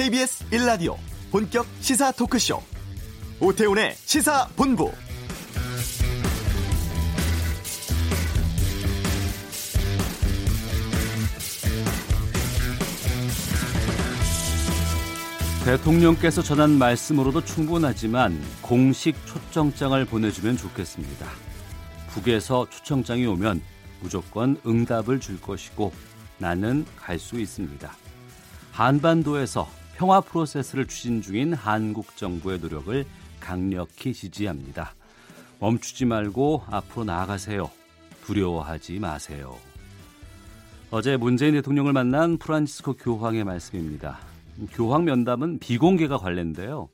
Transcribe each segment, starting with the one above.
KBS 1라디오 본격 시사 토크쇼 오태훈의 시사본부 대통령께서 전한 말씀으로도 충분하지만 공식 초청장을 보내주면 좋겠습니다. 북에서 초청장이 오면 무조건 응답을 줄 것이고 나는 갈 수 있습니다. 한반도에서 평화 프로세스를 추진 중인 한국 정부의 노력을 강력히 지지합니다. 멈추지 말고 앞으로 나아가세요. 두려워하지 마세요. 어제 문재인 대통령을 만난 프란치스코 교황의 말씀입니다. 교황 면담은 비공개가 관련인데요.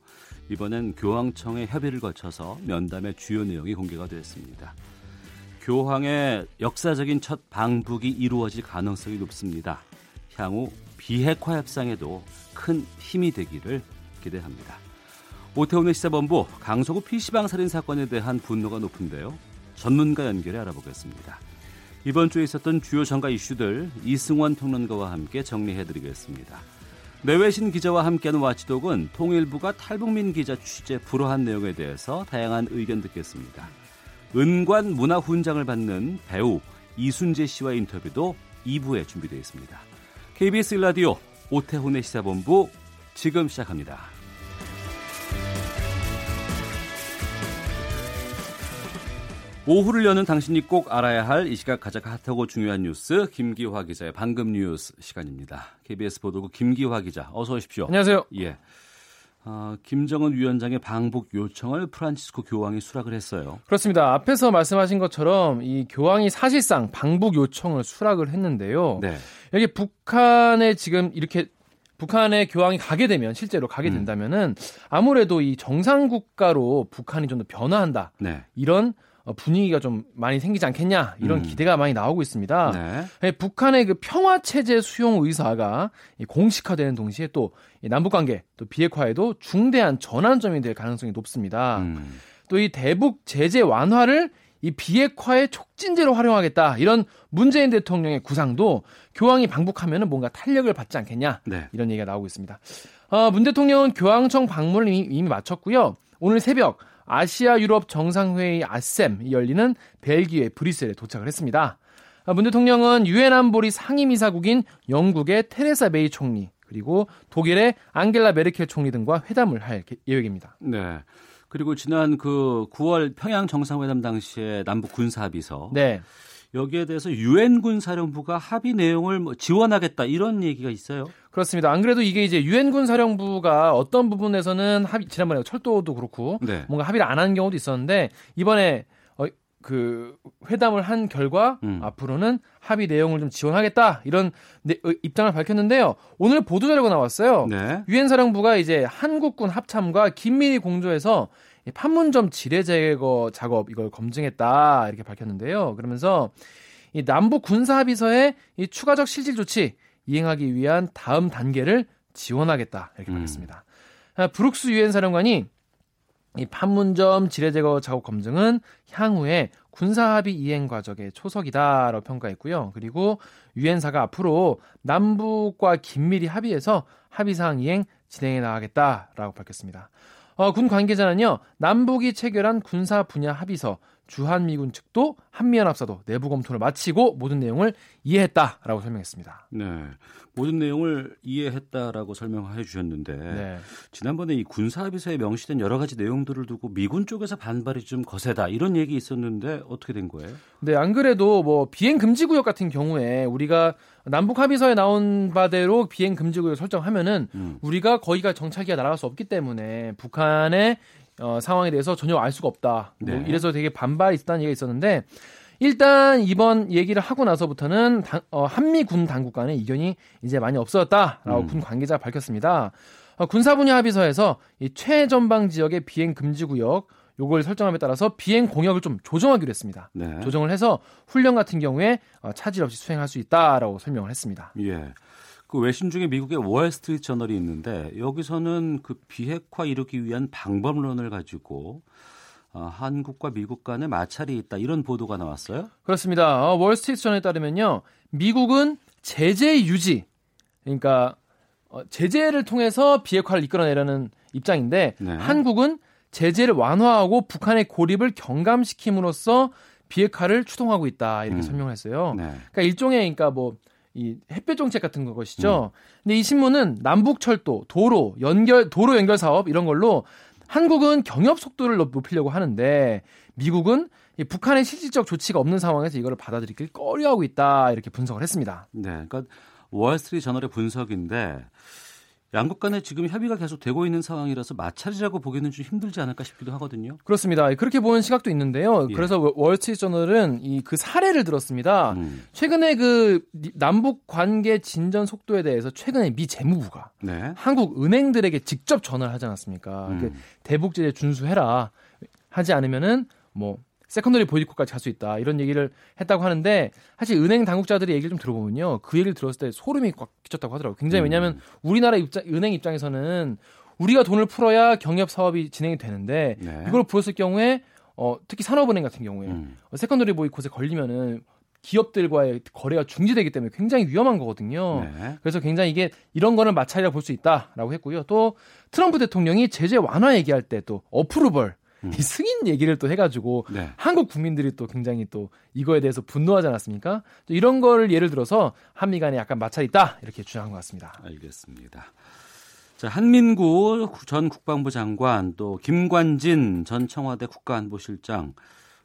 이번엔 교황청의 협의를 거쳐서 면담의 주요 내용이 공개가 됐습니다. 교황의 역사적인 첫 방북이 이루어질 가능성이 높습니다. 향후 비핵화 협상에도 큰 힘이 되기를 기대합니다. 오태훈의 시사본부 강서구 PC방 살인 사건에 대한 분노가 높은데요. 전문가 연결해 알아보겠습니다. 이번 주에 있었던 주요 정가 이슈들 이승원 평론가와 함께 정리해드리겠습니다. 내외신 기자와 함께하는 와치독은 통일부가 탈북민 기자 취재 불허한 내용에 대해서 다양한 의견 듣겠습니다. 은관 문화훈장을 받는 배우 이순재 씨와 인터뷰도 2부에 준비되어 있습니다. KBS 라디오 오태훈의 시사본부 지금 시작합니다. 오후를 여는 당신이 꼭 알아야 할 이 시각 가장 핫하고 중요한 뉴스 김기화 기자의 방금 뉴스 시간입니다. KBS 보도국 김기화 기자 어서 오십시오. 안녕하세요. 예. 어, 김정은 위원장의 방북 요청을 프란치스코 교황이 수락을 했어요. 그렇습니다. 앞에서 말씀하신 것처럼 이 교황이 사실상 방북 요청을 수락을 했는데요. 네. 여기 북한에 지금 이렇게 북한에 교황이 가게 되면 실제로 가게 된다면은 아무래도 이 정상 국가로 북한이 좀 더 변화한다. 네. 이런 어, 분위기가 좀 많이 생기지 않겠냐 이런 음. 기대가 많이 나오고 있습니다. 네. 예, 북한의 그 평화 체제 수용 의사가 이 공식화되는 동시에 또이 남북 관계 또 비핵화에도 중대한 전환점이 될 가능성이 높습니다. 음. 또이 대북 제재 완화를 이 비핵화의 촉진제로 활용하겠다 이런 문재인 대통령의 구상도 교황이 방북하면은 뭔가 탄력을 받지 않겠냐 네. 이런 얘기가 나오고 있습니다. 어, 문 대통령은 교황청 방문을 이미, 이미 마쳤고요. 오늘 새벽 아시아 유럽 정상회의 아셈이 열리는 벨기에 브뤼셀에 도착을 했습니다. 아, 문 대통령은 유엔 안보리 상임이사국인 영국의 테레사 메이 총리 그리고 독일의 앙겔라 메르켈 총리 등과 회담을 할 계- 예정입니다. 네. 그리고 지난 그 9월 평양 정상회담 당시에 남북 군사 합의서 네. 여기에 대해서 유엔 군사령부가 합의 내용을 뭐 지원하겠다 이런 얘기가 있어요. 그렇습니다. 안 그래도 이게 이제 유엔 군 사령부가 어떤 부분에서는 합의 지난번에 철도도 그렇고 네. 뭔가 합의를 안한 경우도 있었는데 이번에 어, 그 회담을 한 결과 음. 앞으로는 합의 내용을 좀 지원하겠다 이런 내- 어, 입장을 밝혔는데요. 오늘 보도 자료가 나왔어요. 네. 유엔 사령부가 이제 한국군 합참과 긴밀히 공조해서 이 판문점 지뢰 제거 작업 이걸 검증했다 이렇게 밝혔는데요. 그러면서 이 남북 군사 합의서에 이 추가적 실질 조치 이행하기 위한 다음 단계를 지원하겠다 이렇게 음. 밝혔습니다. 아, 브룩스 유엔 사령관이 이 판문점 지뢰 제거 작업 검증은 향후에 군사 합의 이행 과정의 초석이다라고 평가했고요. 그리고 유엔사가 앞으로 남북과 긴밀히 합의해서 합의 사항 이행 진행해 나가겠다라고 밝혔습니다. 어, 군 관계자는요, 남북이 체결한 군사 분야 합의서 주한미군 측도 한미연합사도 내부 검토를 마치고 모든 내용을 이해했다라고 설명했습니다. 네. 모든 내용을 이해했다라고 설명해 주셨는데 네. 지난번에 이 군사 합의서에 명시된 여러 가지 내용들을 두고 미군 쪽에서 반발이 좀 거세다 이런 얘기 있었는데 어떻게 된 거예요? 네, 안 그래도 뭐 비행 금지 구역 같은 경우에 우리가 남북 합의서에 나온 바대로 비행 금지 구역 설정하면은 음. 우리가 거기가 정찰기가 날아갈 수 없기 때문에 북한의 어, 상황에 대해서 전혀 알 수가 없다. 뭐 네. 이래서 되게 반발이 있다는 얘기가 있었는데 일단 이번 얘기를 하고 나서부터는 당- 어, 한미 군 당국 간의 이견이 이제 많이 없어졌다라고 음. 군 관계자가 밝혔습니다. 어, 군사 분야 합의서에서 이 최전방 지역의 비행 금지 구역 요걸 설정함에 따라서 비행 공역을 좀 조정하기로 했습니다. 네. 조정을 해서 훈련 같은 경우에 어, 차질 없이 수행할 수 있다라고 설명을 했습니다. 예. 그 외신 중에 미국의 월스트리트 저널이 있는데 여기서는 그 비핵화 이루기 위한 방법론을 가지고 어, 한국과 미국 간에 마찰이 있다 이런 보도가 나왔어요. 그렇습니다. 어, 월스트리트 전에 따르면요. 미국은 제재 유지, 그러니까 어, 제재를 통해서 비핵화를 이끌어내려는 입장인데 네. 한국은 제재를 완화하고 북한의 고립을 경감시킴으로써 비핵화를 추동하고 있다 이렇게 음. 설명을 했어요. 네. 그러니까 일종의 그러니까 뭐 이 햇볕 정책 같은 것이죠. 음. 근데 이 신문은 남북 철도, 도로 연결 도로 연결 사업 이런 걸로 한국은 경협 속도를 높이려고 하는데 미국은 북한의 실질적 조치가 없는 상황에서 이거를 받아들이길 꺼려하고 있다 이렇게 분석을 했습니다. 네, 그러니까 월스트리트 저널의 분석인데 양국 간에 지금 협의가 계속 되고 있는 상황이라서 마찰이라고 보기는 좀 힘들지 않을까 싶기도 하거든요. 그렇습니다. 그렇게 보는 시각도 있는데요. 예. 그래서 월스트리트저널은 이 그 사례를 들었습니다. 음. 최근에 그 남북 관계 진전 속도에 대해서 최근에 미 재무부가 네. 한국 은행들에게 직접 전화를 하지 않았습니까? 음. 그 대북 제재 준수해라. 하지 않으면은 뭐 secondary 보이콧까지 갈 수 있다 이런 얘기를 했다고 하는데 사실 은행 당국자들이 얘기를 좀 들어보면요 그 얘기를 들었을 때 소름이 꽉 끼쳤다고 하더라고요. 굉장히 음. 왜냐하면 우리나라 입장 은행 입장에서는 우리가 돈을 풀어야 경협 사업이 진행이 되는데 네. 이걸 풀었을 경우에 어, 특히 산업은행 같은 경우에 음. 어, secondary 보이콧에 걸리면은 기업들과의 거래가 중지되기 때문에 굉장히 위험한 거거든요. 네. 그래서 굉장히 이게 이런 거는 마찰이라 볼 수 있다라고 했고요. 또 트럼프 대통령이 제재 완화 얘기할 때 또 어프루벌 음. 이 승인 얘기를 또 해가지고 네. 한국 국민들이 또 굉장히 또 이거에 대해서 분노하지 않았습니까? 또 이런 걸 예를 들어서 한미 간에 약간 마찰이 있다 이렇게 주장한 것 같습니다. 알겠습니다. 자, 한민구 전 국방부 장관 또 김관진 전 청와대 국가안보실장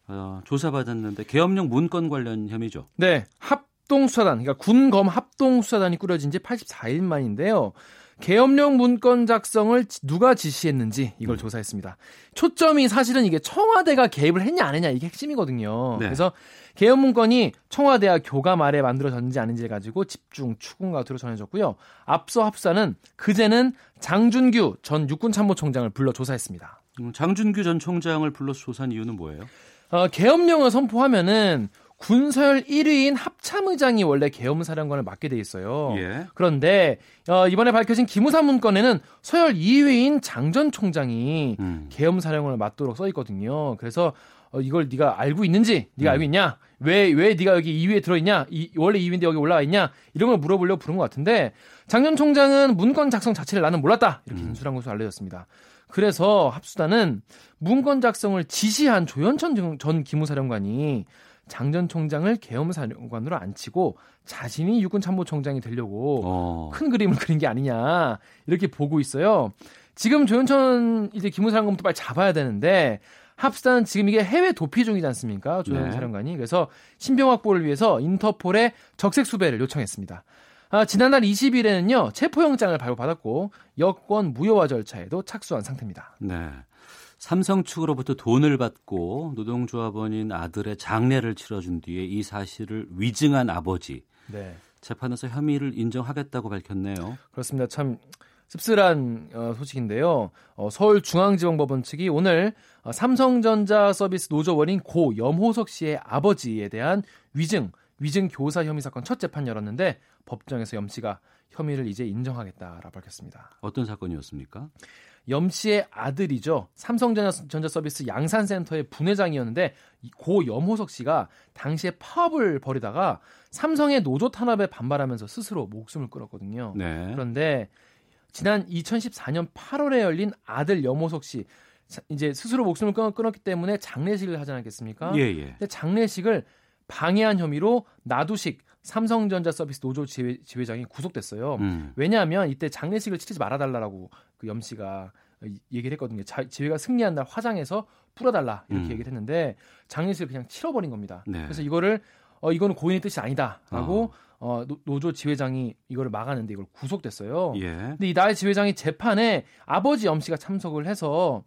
어, 조사받았는데 계엄령 문건 관련 혐의죠. 네, 합동수사단, 그러니까 군검 합동수사단이 꾸려진 지 84일 만인데요. 계엄령 문건 작성을 누가 지시했는지 이걸 음. 조사했습니다. 초점이 사실은 이게 청와대가 개입을 했냐 안 했냐 이게 핵심이거든요. 네. 그래서 계엄 문건이 청와대와 교감 아래 만들어졌는지 아닌지를 가지고 집중 추궁 가우트로 전해졌고요. 앞서 합사는 그제는 장준규 전 육군 참모총장을 불러 조사했습니다. 음, 장준규 전 총장을 불러 조사한 이유는 뭐예요? 어, 계엄령을 선포하면은 군서열 1위인 합참의장이 원래 계엄사령관을 맡게 돼 있어요. 예. 그런데 어, 이번에 밝혀진 기무사 문건에는 서열 2위인 장전 총장이 음. 계엄사령관을 맡도록 써 있거든요. 그래서 어, 이걸 네가 알고 있는지, 네가 음. 알고 있냐? 왜 왜 네가 여기 2위에 들어 있냐? 이, 원래 2위인데 여기 올라와 있냐? 이런 걸 물어보려고 부른 것 같은데 장전 총장은 문건 작성 자체를 나는 몰랐다 이렇게 음. 인수한 것으로 알려졌습니다. 그래서 합수단은 문건 작성을 지시한 조현천 전 기무사령관이 장 전 총장을 계엄사령관으로 앉히고 자신이 육군 참모총장이 되려고 어. 큰 그림을 그린 게 아니냐 이렇게 보고 있어요. 지금 조현천 이제 기무사령관부터 빨리 잡아야 되는데 합수단은 지금 이게 해외 도피 중이지 않습니까? 조현 네. 사령관이 그래서 신병 확보를 위해서 인터폴에 적색 수배를 요청했습니다. 아, 지난달 20일에는요 체포영장을 발부받았고 여권 무효화 절차에도 착수한 상태입니다. 네. 삼성 측으로부터 돈을 받고 노동조합원인 아들의 장례를 치러준 뒤에 이 사실을 위증한 아버지. 네. 재판에서 혐의를 인정하겠다고 밝혔네요. 그렇습니다. 참 씁쓸한 어, 소식인데요. 어, 서울중앙지방법원 측이 오늘 어, 삼성전자 서비스 노조원인 고 염호석 씨의 아버지에 대한 위증, 위증 교사 혐의 사건 첫 재판 열었는데 법정에서 염 씨가 혐의를 이제 인정하겠다라고 밝혔습니다. 어떤 사건이었습니까? 염 씨의 아들이죠. 삼성전자 서비스 양산센터의 분회장이었는데 고 염호석 씨가 당시에 파업을 벌이다가 삼성의 노조 탄압에 반발하면서 스스로 목숨을 끊었거든요. 네. 그런데 지난 2014년 8월에 열린 아들 염호석 씨 이제 스스로 목숨을 끊었기 때문에 장례식을 하지 않았겠습니까? 예, 예. 근데 장례식을 방해한 혐의로 나두식 삼성전자 서비스 노조 지회, 지회 장이 구속됐어요. 음. 왜냐하면 이때 장례식을 치르지 말아달라고 그 염 씨가 얘기를 했거든요. 자, 지회가 승리한 날 화장해서 뿌려달라 이렇게 음. 얘기를 했는데 장례식을 그냥 치러버린 겁니다. 네. 그래서 이거를 어 이거는 고인의 뜻이 아니다라고 어. 어 노, 조 지회장이 이거를 막았는데 이걸 구속됐어요. 예. 근데 이 나의 지회장이 재판에 아버지 염 씨가 참석을 해서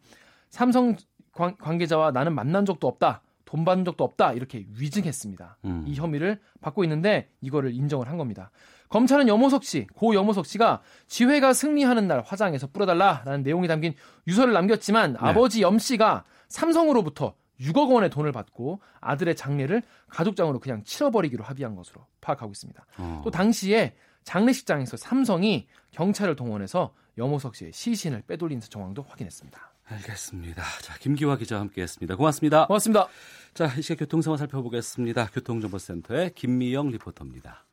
삼성 관, 관계자와 나는 만난 적도 없다. 돈 받은 적도 없다 이렇게 위증했습니다. 음. 이 혐의를 받고 있는데 이거를 인정을 한 겁니다. 검찰은 염호석 씨, 고 염호석 씨가 지회가 승리하는 날 화장해서 뿌려달라라는 내용이 담긴 유서를 남겼지만 네. 아버지 염 씨가 삼성으로부터 6억 원의 돈을 받고 아들의 장례를 가족장으로 그냥 치러버리기로 합의한 것으로 파악하고 있습니다. 어. 또 당시에 장례식장에서 삼성이 경찰을 동원해서 염호석 씨의 시신을 빼돌린 정황도 확인했습니다. 알겠습니다. 자, 김기화 기자와 함께했습니다. 고맙습니다. 고맙습니다. 자, 이 시각 교통 상황 살펴보겠습니다. 교통정보센터의 김미영 리포터입니다.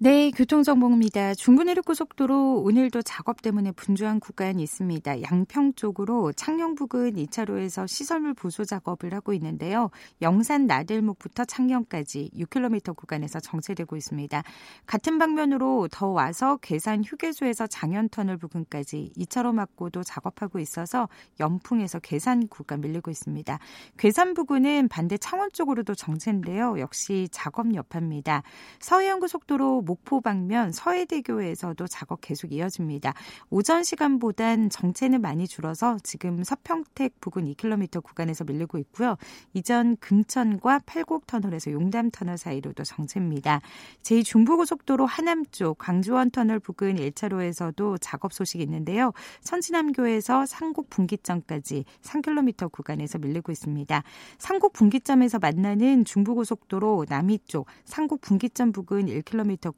네, 교통정보입니다. 중부내륙고속도로 오늘도 작업 때문에 분주한 구간이 있습니다. 양평 쪽으로 창녕 부근 2차로에서 시설물 보수 작업을 하고 있는데요. 영산 나들목부터 창녕까지 6km 구간에서 정체되고 있습니다. 같은 방면으로 더 와서 괴산 휴게소에서 장현터널 부근까지 2차로 막고도 작업하고 있어서 연풍에서 괴산 구간 밀리고 있습니다. 괴산 부근은 반대 창원 쪽으로도 정체인데요. 역시 작업 여파입니다. 서해안고속도로 목포 방면 서해대교에서도 작업 계속 이어집니다. 오전 시간보단 정체는 많이 줄어서 지금 서평택 부근 2km 구간에서 밀리고 있고요. 이전 금천과 팔곡터널에서 용담터널 사이로도 정체입니다. 제2중부고속도로 하남 쪽 광주원 터널 부근 1차로에서도 작업 소식이 있는데요. 선진남교에서 상곡 분기점까지 3km 구간에서 밀리고 있습니다. 상곡 분기점에서 만나는 중부고속도로 남이 쪽 상곡 분기점 부근 1km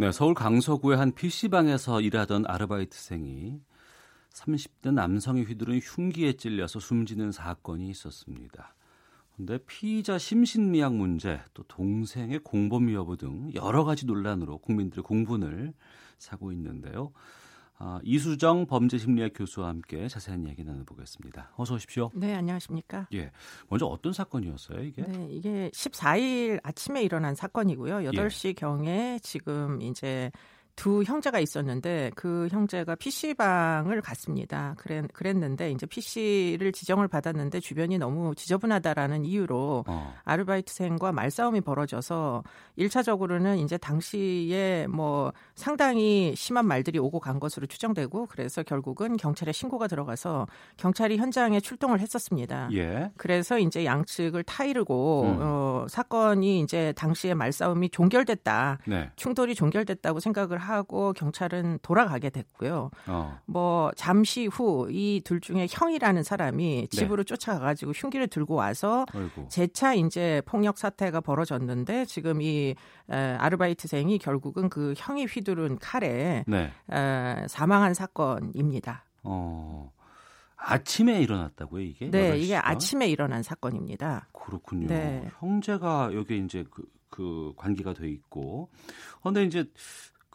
네, 서울 강서구의 한 PC방에서 일하던 아르바이트생이 30대 남성이 휘두른 흉기에 찔려서 숨지는 사건이 있었습니다. 그런데 피의자 심신미약 문제, 또 동생의 공범 여부 등 여러 가지 논란으로 국민들의 공분을 사고 있는데요. 아, 이수정 범죄심리학 교수와 함께 자세한 이야기 나눠보겠습니다. 어서 오십시오. 네, 안녕하십니까. 예. 먼저 어떤 사건이었어요, 이게? 네, 이게 14일 아침에 일어난 사건이고요. 8시 예. 경에 지금 이제 두 형제가 있었는데 그 형제가 PC방을 갔습니다. 그랬, 그랬는데 이제 PC를 지정을 받았는데 주변이 너무 지저분하다라는 이유로 어. 아르바이트생과 말싸움이 벌어져서 1차적으로는 이제 당시에 뭐 상당히 심한 말들이 오고 간 것으로 추정되고 그래서 결국은 경찰에 신고가 들어가서 경찰이 현장에 출동을 했었습니다. 예. 그래서 이제 양측을 타이르고 음. 어, 사건이 이제 당시에 말싸움이 종결됐다. 네. 충돌이 종결됐다고 생각을 하고 경찰은 돌아가게 됐고요. 어. 뭐 잠시 후 이 둘 중에 형이라는 사람이 네. 집으로 네. 쫓아가가지고 흉기를 들고 와서 재차 이제 폭력 사태가 벌어졌는데 지금 이 에, 아르바이트생이 결국은 그 형이 휘두른 칼에 네. 에, 사망한 사건입니다. 어. 아침에 일어났다고요, 이게? 네, 8시가? 이게 아침에 일어난 사건입니다. 그렇군요. 네. 형제가 여기 이제 그, 그 관계가 돼 있고. 근데 이제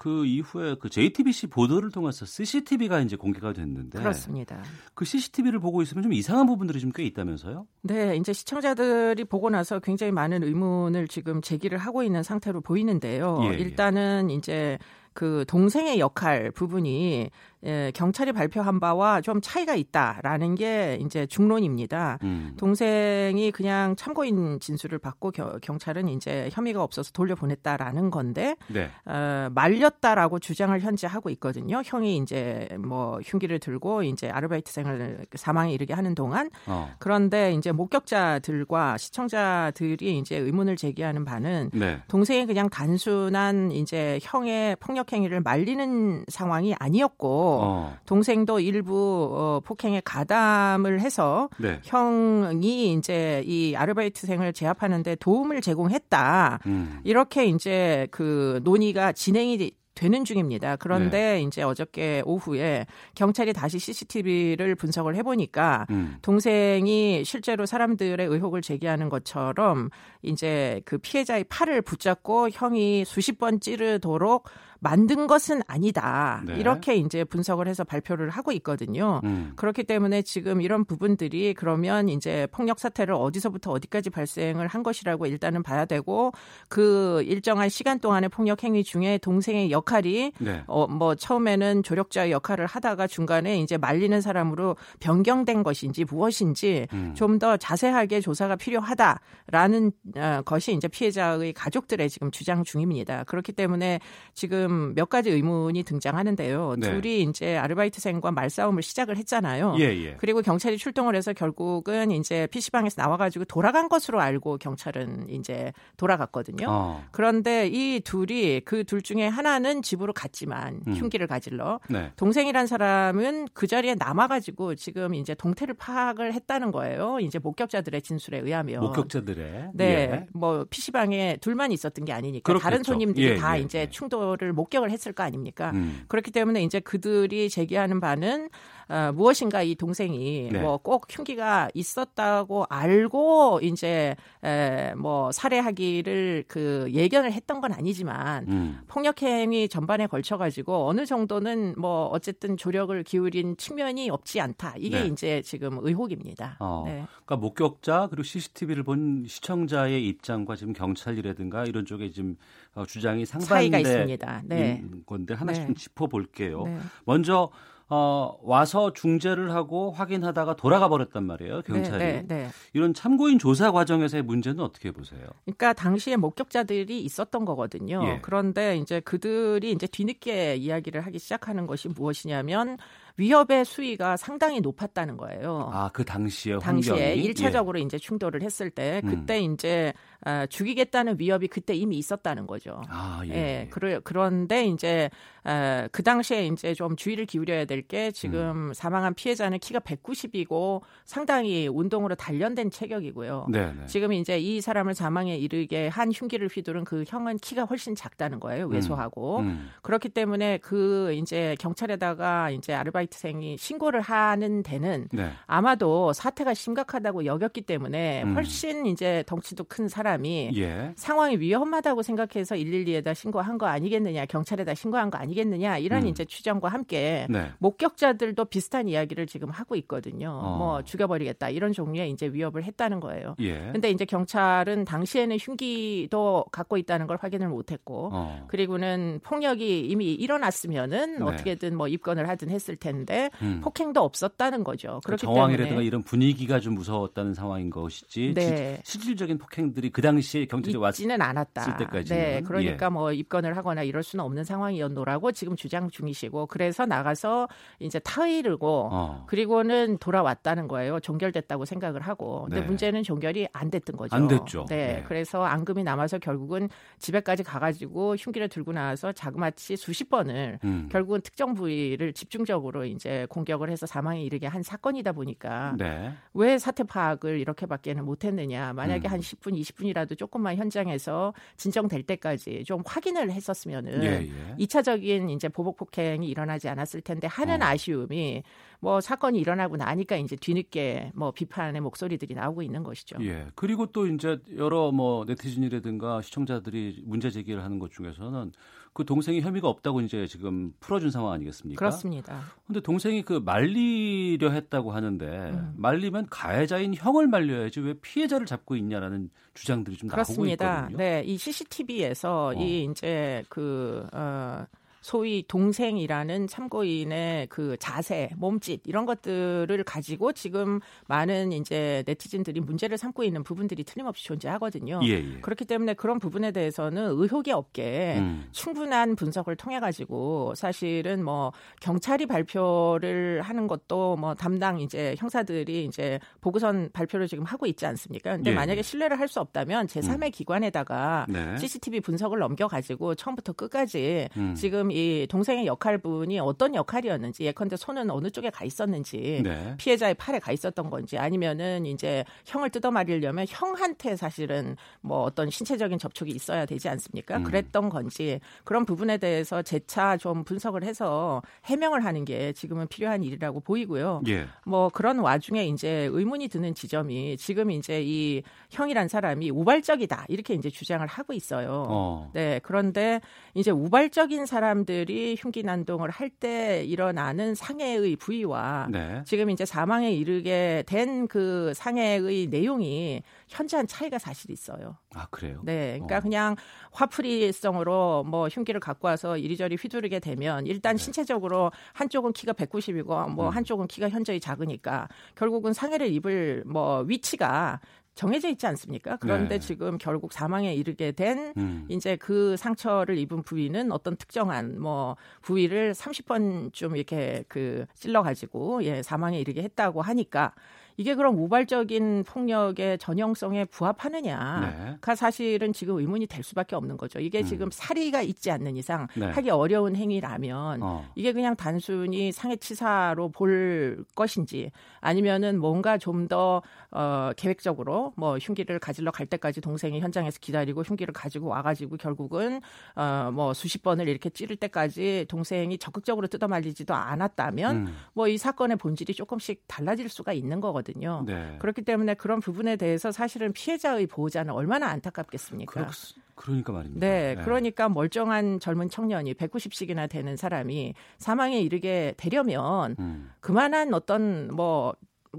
그 이후에 그 JTBC 보도를 통해서 CCTV가 이제 공개가 됐는데 그렇습니다. 그 CCTV를 보고 있으면 좀 이상한 부분들이 좀 꽤 있다면서요? 네, 이제 시청자들이 보고 나서 굉장히 많은 의문을 지금 제기를 하고 있는 상태로 보이는데요. 예, 예. 일단은 이제 그 동생의 역할 부분이 예, 경찰이 발표한 바와 좀 차이가 있다라는 게 이제 중론입니다. 음. 동생이 그냥 참고인 진술을 받고 겨, 경찰은 이제 혐의가 없어서 돌려보냈다라는 건데 네. 어, 말렸다라고 주장을 현재 하고 있거든요. 형이 이제 뭐 흉기를 들고 이제 아르바이트생을 사망에 이르게 하는 동안 어. 그런데 이제 목격자들과 시청자들이 이제 의문을 제기하는 바는 네. 동생이 그냥 단순한 이제 형의 폭력 행위를 말리는 상황이 아니었고 어. 동생도 일부 어, 폭행에 가담을 해서 네. 형이 이제 이 아르바이트생을 제압하는데 도움을 제공했다. 음. 이렇게 이제 그 논의가 진행이 되는 중입니다. 그런데 네. 이제 어저께 오후에 경찰이 다시 CCTV를 분석을 해보니까 음. 동생이 실제로 사람들의 의혹을 제기하는 것처럼 이제 그 피해자의 팔을 붙잡고 형이 수십 번 찌르도록 만든 것은 아니다. 네. 이렇게 이제 분석을 해서 발표를 하고 있거든요. 음. 그렇기 때문에 지금 이런 부분들이 그러면 이제 폭력 사태를 어디서부터 어디까지 발생을 한 것이라고 일단은 봐야 되고 그 일정한 시간 동안의 폭력 행위 중에 동생의 역할이 네. 어뭐 처음에는 조력자의 역할을 하다가 중간에 이제 말리는 사람으로 변경된 것인지 무엇인지 음. 좀더 자세하게 조사가 필요하다라는 어, 것이 이제 피해자의 가족들의 지금 주장 중입니다. 그렇기 때문에 지금 지금 몇 가지 의문이 등장하는데요. 네. 둘이 이제 아르바이트생과 말싸움을 시작을 했잖아요. 예, 예. 그리고 경찰이 출동을 해서 결국은 이제 PC방에서 나와가지고 돌아간 것으로 알고 경찰은 이제 돌아갔거든요. 어. 그런데 이 둘이 그 둘 중에 하나는 집으로 갔지만 음. 흉기를 가질러 네. 동생이란 사람은 그 자리에 남아가지고 지금 이제 동태를 파악을 했다는 거예요. 이제 목격자들의 진술에 의하면 목격자들의 네, 예. 뭐 PC방에 둘만 있었던 게 아니니까 그렇겠죠. 다른 손님들이 예, 다 예, 이제 예. 충돌을 목 격을 했을 거 아닙니까? 음. 그렇기 때문에 이제 그들이 제기하는 바는 어, 무엇인가 이 동생이 네. 뭐꼭 흉기가 있었다고 알고 이제 에, 뭐 살해하기를 그 예견을 했던 건 아니지만 음. 폭력행위 전반에 걸쳐 가지고 어느 정도는 뭐 어쨌든 조력을 기울인 측면이 없지 않다. 이게 네. 이제 지금 의혹입니다. 어, 네. 그러니까 목격자 그리고 CCTV를 본 시청자의 입장과 지금 경찰이라든가 이런 쪽에 지금 어, 주장이 상반된 네. 건데 하나씩 네. 좀 짚어볼게요. 네. 먼저 어, 와서 중재를 하고 확인하다가 돌아가 버렸단 말이에요, 경찰이. 네, 네, 네. 이런 참고인 조사 과정에서의 문제는 어떻게 보세요? 그러니까 당시에 목격자들이 있었던 거거든요. 예. 그런데 이제 그들이 이제 뒤늦게 이야기를 하기 시작하는 것이 무엇이냐면 위협의 수위가 상당히 높았다는 거예요. 아, 그 당시에 당시에 일차적으로 예. 이제 충돌을 했을 때 음. 그때 음. 이제 아, 죽이겠다는 위협이 그때 이미 있었다는 거죠. 아, 예. 예. 그러, 그런데 이제 아, 그 당시에 이제 좀 주의를 기울여야 될 게 지금 음. 사망한 피해자는 키가 190이고 상당히 운동으로 단련된 체격이고요. 네네. 네. 지금 이제 이 사람을 사망에 이르게 한 흉기를 휘두른 그 형은 키가 훨씬 작다는 거예요. 왜소하고. 음. 음. 그렇기 때문에 그 이제 경찰에다가 이제 아르바이트 생이 신고를 하는 데는 네. 아마도 사태가 심각하다고 여겼기 때문에 음. 훨씬 이제 덩치도 큰 사람 사람이 예. 상황이 위험하다고 생각해서 112에다 신고한 거 아니겠느냐, 경찰에다 신고한 거 아니겠느냐 이런 음. 이제 추정과 함께 네. 목격자들도 비슷한 이야기를 지금 하고 있거든요. 어. 뭐 죽여버리겠다 이런 종류의 이제 위협을 했다는 거예요. 예. 근데 이제 경찰은 당시에는 흉기도 갖고 있다는 걸 확인을 못했고 어. 그리고는 폭력이 이미 일어났으면은 네. 어떻게든 뭐 입건을 하든 했을 텐데 음. 폭행도 없었다는 거죠. 그 그렇기 정황이라든가 때문에 이런 분위기가 좀 무서웠다는 상황인 것이지 네. 실질적인 폭행들이 그 당시에 경찰이 왔지는 않았다. 때까지 네, 그러니까 예. 뭐 입건을 하거나 이럴 수는 없는 상황이었노라고 지금 주장 중이시고 그래서 나가서 이제 타의르고 어. 그리고는 돌아왔다는 거예요. 종결됐다고 생각을 하고. 근데 네. 문제는 종결이 안 됐던 거죠. 안 됐죠. 네, 네. 그래서 앙금이 남아서 결국은 집에까지 가가지고 흉기를 들고 나와서 자그마치 수십 번을 음. 결국은 특정 부위를 집중적으로 이제 공격을 해서 사망에 이르게 한 사건이다 보니까 네. 왜 사태 파악을 이렇게밖에는 못했느냐. 만약에 음. 한 10분, 20분 분이라도 조금만 현장에서 진정될 때까지 좀 확인을 했었으면은 예, 예. 2차적인 이제 보복 폭행이 일어나지 않았을 텐데 하는 어. 아쉬움이 뭐 사건이 일어나고 나니까 이제 뒤늦게 뭐 비판의 목소리들이 나오고 있는 것이죠. 예. 그리고 또 이제 여러 뭐 네티즌이라든가 시청자들이 문제 제기를 하는 것 중에서는 그 동생이 혐의가 없다고 이제 지금 풀어준 상황 아니겠습니까? 그렇습니다. 근데 동생이 그 말리려 했다고 하는데 음. 말리면 가해자인 형을 말려야지 왜 피해자를 잡고 있냐라는 주장들이 좀 그렇습니다. 나오고 있거든요. 네, 이 CCTV에서 어. 이 이제 그 어. 소위 동생이라는 참고인의 그 자세, 몸짓 이런 것들을 가지고 지금 많은 이제 네티즌들이 문제를 삼고 있는 부분들이 틀림없이 존재하거든요. 예, 예. 그렇기 때문에 그런 부분에 대해서는 의혹이 없게 음. 충분한 분석을 통해 가지고 사실은 뭐 경찰이 발표를 하는 것도 뭐 담당 이제 형사들이 이제 보고선 발표를 지금 하고 있지 않습니까? 근데 예, 만약에 예. 신뢰를 할 수 없다면 제3의 음. 기관에다가 네. CCTV 분석을 넘겨 가지고 처음부터 끝까지 음. 지금 이 동생의 역할분이 어떤 역할이었는지 예컨대 손은 어느 쪽에 가 있었는지 네. 피해자의 팔에 가 있었던 건지 아니면은 이제 형을 뜯어말리려면 형한테 사실은 뭐 어떤 신체적인 접촉이 있어야 되지 않습니까? 음. 그랬던 건지 그런 부분에 대해서 재차 좀 분석을 해서 해명을 하는 게 지금은 필요한 일이라고 보이고요. 예. 뭐 그런 와중에 이제 의문이 드는 지점이 지금 이제 이 형이란 사람이 우발적이다 이렇게 이제 주장을 하고 있어요. 어. 네 그런데 이제 우발적인 사람 사람들이 흉기 난동을 할 때 일어나는 상해의 부위와 네. 지금 이제 사망에 이르게 된 그 상해의 내용이 현저한 차이가 사실 있어요. 아 그래요? 네, 그러니까 어. 그냥 화풀이성으로 뭐 흉기를 갖고 와서 이리저리 휘두르게 되면 일단 네. 신체적으로 한쪽은 키가 190이고 뭐 음. 한쪽은 키가 현저히 작으니까 결국은 상해를 입을 뭐 위치가 정해져 있지 않습니까? 그런데 네. 지금 결국 사망에 이르게 된 음. 이제 그 상처를 입은 부위는 어떤 특정한 뭐 부위를 30번쯤 이렇게 그 찔러 가지고 예, 사망에 이르게 했다고 하니까 이게 그럼 우발적인 폭력의 전형성에 부합하느냐가 네. 사실은 지금 의문이 될 수밖에 없는 거죠. 이게 음. 지금 사리가 있지 않는 이상 네. 하기 어려운 행위라면 어. 이게 그냥 단순히 상해치사로 볼 것인지 아니면은 뭔가 좀 더 어, 계획적으로 뭐 흉기를 가질러 갈 때까지 동생이 현장에서 기다리고 흉기를 가지고 와가지고 결국은 어, 뭐 수십 번을 이렇게 찌를 때까지 동생이 적극적으로 뜯어말리지도 않았다면 음. 뭐이 사건의 본질이 조금씩 달라질 수가 있는 거거든요. 거거든요. 네. 그렇기 때문에 그런 부분에 대해서 사실은 피해자의 보호자는 얼마나 안타깝겠습니까? 그렇, 그러 니까 말입니다. 네, 네, 그러니까 멀쩡한 젊은 청년이 190씩이나 되는 사람이 사망에 이르게 되려면 음. 그만한 어떤 뭐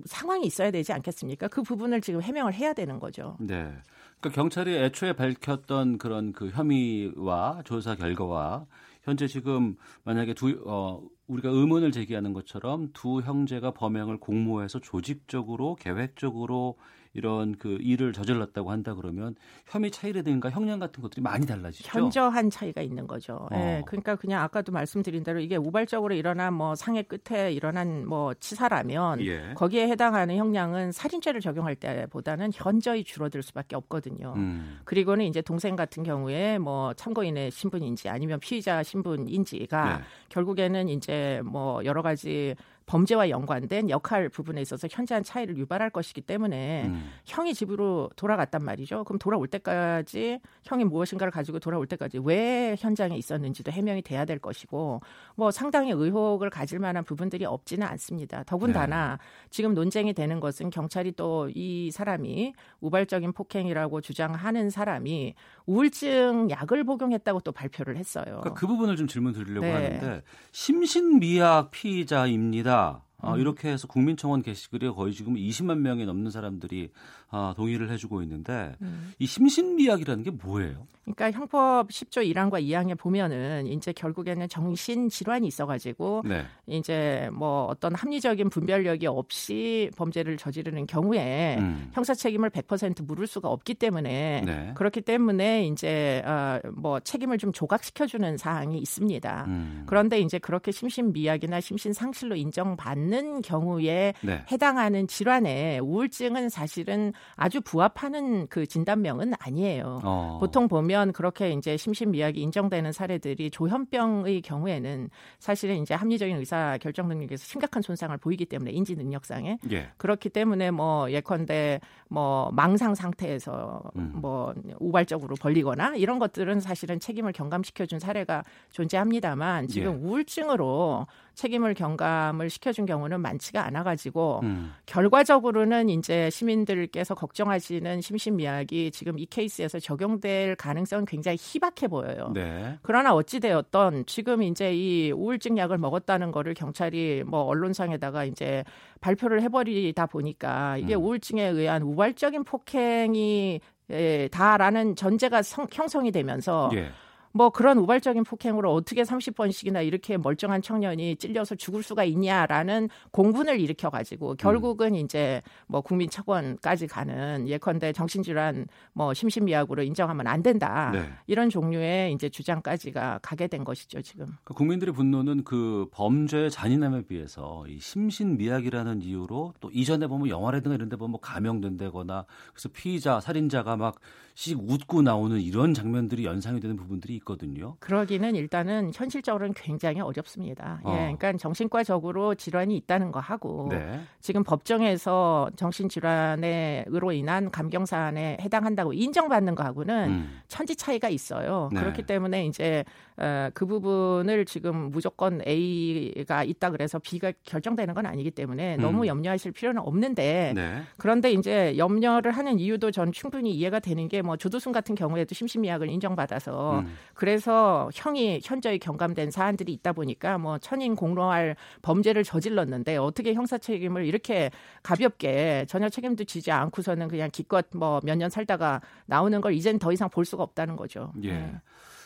상황이 있어야 되지 않겠습니까? 그 부분을 지금 해명을 해야 되는 거죠. 네. 그러니까 경찰이 애초에 밝혔던 그런 그 혐의와 조사 결과와 현재 지금 만약에 두 어, 우리가 의문을 제기하는 것처럼 두 형제가 범행을 공모해서 조직적으로 계획적으로 이런 그 일을 저질렀다고 한다 그러면 혐의 차이라든가 형량 같은 것들이 많이 달라지죠. 현저한 차이가 있는 거죠. 예, 어. 네, 그러니까 그냥 아까도 말씀드린 대로 이게 우발적으로 일어난 뭐 상해 끝에 일어난 뭐 치사라면 예. 거기에 해당하는 형량은 살인죄를 적용할 때보다는 현저히 줄어들 수밖에 없거든요. 음. 그리고는 이제 동생 같은 경우에 뭐 참고인의 신분인지 아니면 피의자 신분인지가 네. 결국에는 이제 뭐 여러 가지 범죄와 연관된 역할 부분에 있어서 현저한 차이를 유발할 것이기 때문에 음. 형이 집으로 돌아갔단 말이죠. 그럼 돌아올 때까지 형이 무엇인가를 가지고 돌아올 때까지 왜 현장에 있었는지도 해명이 돼야 될 것이고 뭐 상당히 의혹을 가질 만한 부분들이 없지는 않습니다. 더군다나 네. 지금 논쟁이 되는 것은 경찰이 또 이 사람이 우발적인 폭행이라고 주장하는 사람이 우울증 약을 복용했다고 또 발표를 했어요. 그러니까 그 부분을 좀 질문 드리려고 네. 하는데 심신미약 피의자입니다. 어, 음. 이렇게 해서 국민청원 게시글에 거의 지금 20만 명이 넘는 사람들이 아, 동의를 해주고 있는데 음. 이 심신미약이라는 게 뭐예요? 그러니까 형법 10조 1항과 2항에 보면은 이제 결국에는 정신 질환이 있어가지고 네. 이제 뭐 어떤 합리적인 분별력이 없이 범죄를 저지르는 경우에 음. 형사 책임을 100% 물을 수가 없기 때문에 네. 그렇기 때문에 이제 어, 뭐 책임을 좀 조각시켜주는 사항이 있습니다. 음. 그런데 이제 그렇게 심신미약이나 심신상실로 인정받는 경우에 네. 해당하는 질환에 우울증은 사실은 아주 부합하는 그 진단명은 아니에요. 어. 보통 보면 그렇게 이제 심신미약이 인정되는 사례들이 조현병의 경우에는 사실은 이제 합리적인 의사 결정 능력에서 심각한 손상을 보이기 때문에 인지 능력상에 예. 그렇기 때문에 뭐 예컨대 뭐 망상 상태에서 음. 뭐 우발적으로 벌리거나 이런 것들은 사실은 책임을 경감시켜 준 사례가 존재합니다만 지금 예. 우울증으로 책임을 경감을 시켜준 경우는 많지가 않아가지고 음. 결과적으로는 이제 시민들께서 걱정하시는 심신미약이 지금 이 케이스에서 적용될 가능성은 굉장히 희박해 보여요. 네. 그러나 어찌되었던 지금 이제 이 우울증 약을 먹었다는 거를 경찰이 뭐 언론상에다가 이제 발표를 해버리다 보니까 이게 음. 우울증에 의한 우발 적인 폭행이 예, 다라는 전제가 성, 형성이 되면서 예. 뭐 그런 우발적인 폭행으로 어떻게 30번씩이나 이렇게 멀쩡한 청년이 찔려서 죽을 수가 있냐라는 공분을 일으켜 가지고 결국은 음. 이제 뭐 국민 차원까지 가는 예컨대 정신질환 뭐 심신미약으로 인정하면 안 된다. 네. 이런 종류의 이제 주장까지가 가게 된 것이죠, 지금. 그러니까 국민들의 분노는 그 범죄의 잔인함에 비해서 이 심신미약이라는 이유로 또 이전에 보면 영화라든가 이런 데 보면 뭐 감형된다거나 그래서 피의자, 살인자가 막 씩 웃고 나오는 이런 장면들이 연상이 되는 부분들이 있거든요. 그러기는 일단은 현실적으로는 굉장히 어렵습니다. 예, 어. 예, 그러니까 정신과적으로 질환이 있다는 거 하고 네. 지금 법정에서 정신질환으로 인한 감경 사안에 해당한다고 인정받는 거하고는 음. 천지 차이가 있어요. 네. 그렇기 때문에 이제 어, 그 부분을 지금 무조건 A가 있다 그래서 B가 결정되는 건 아니기 때문에 너무 음. 염려하실 필요는 없는데 네. 그런데 이제 염려를 하는 이유도 전 충분히 이해가 되는 게 뭐 조두순 같은 경우에도 심신미약을 인정받아서 음. 그래서 형이 현저히 경감된 사안들이 있다 보니까 뭐 천인 공로할 범죄를 저질렀는데 어떻게 형사 책임을 이렇게 가볍게 전혀 책임도 지지 않고서는 그냥 기껏 뭐 몇 년 살다가 나오는 걸 이젠 더 이상 볼 수가 없다는 거죠. 예. 네.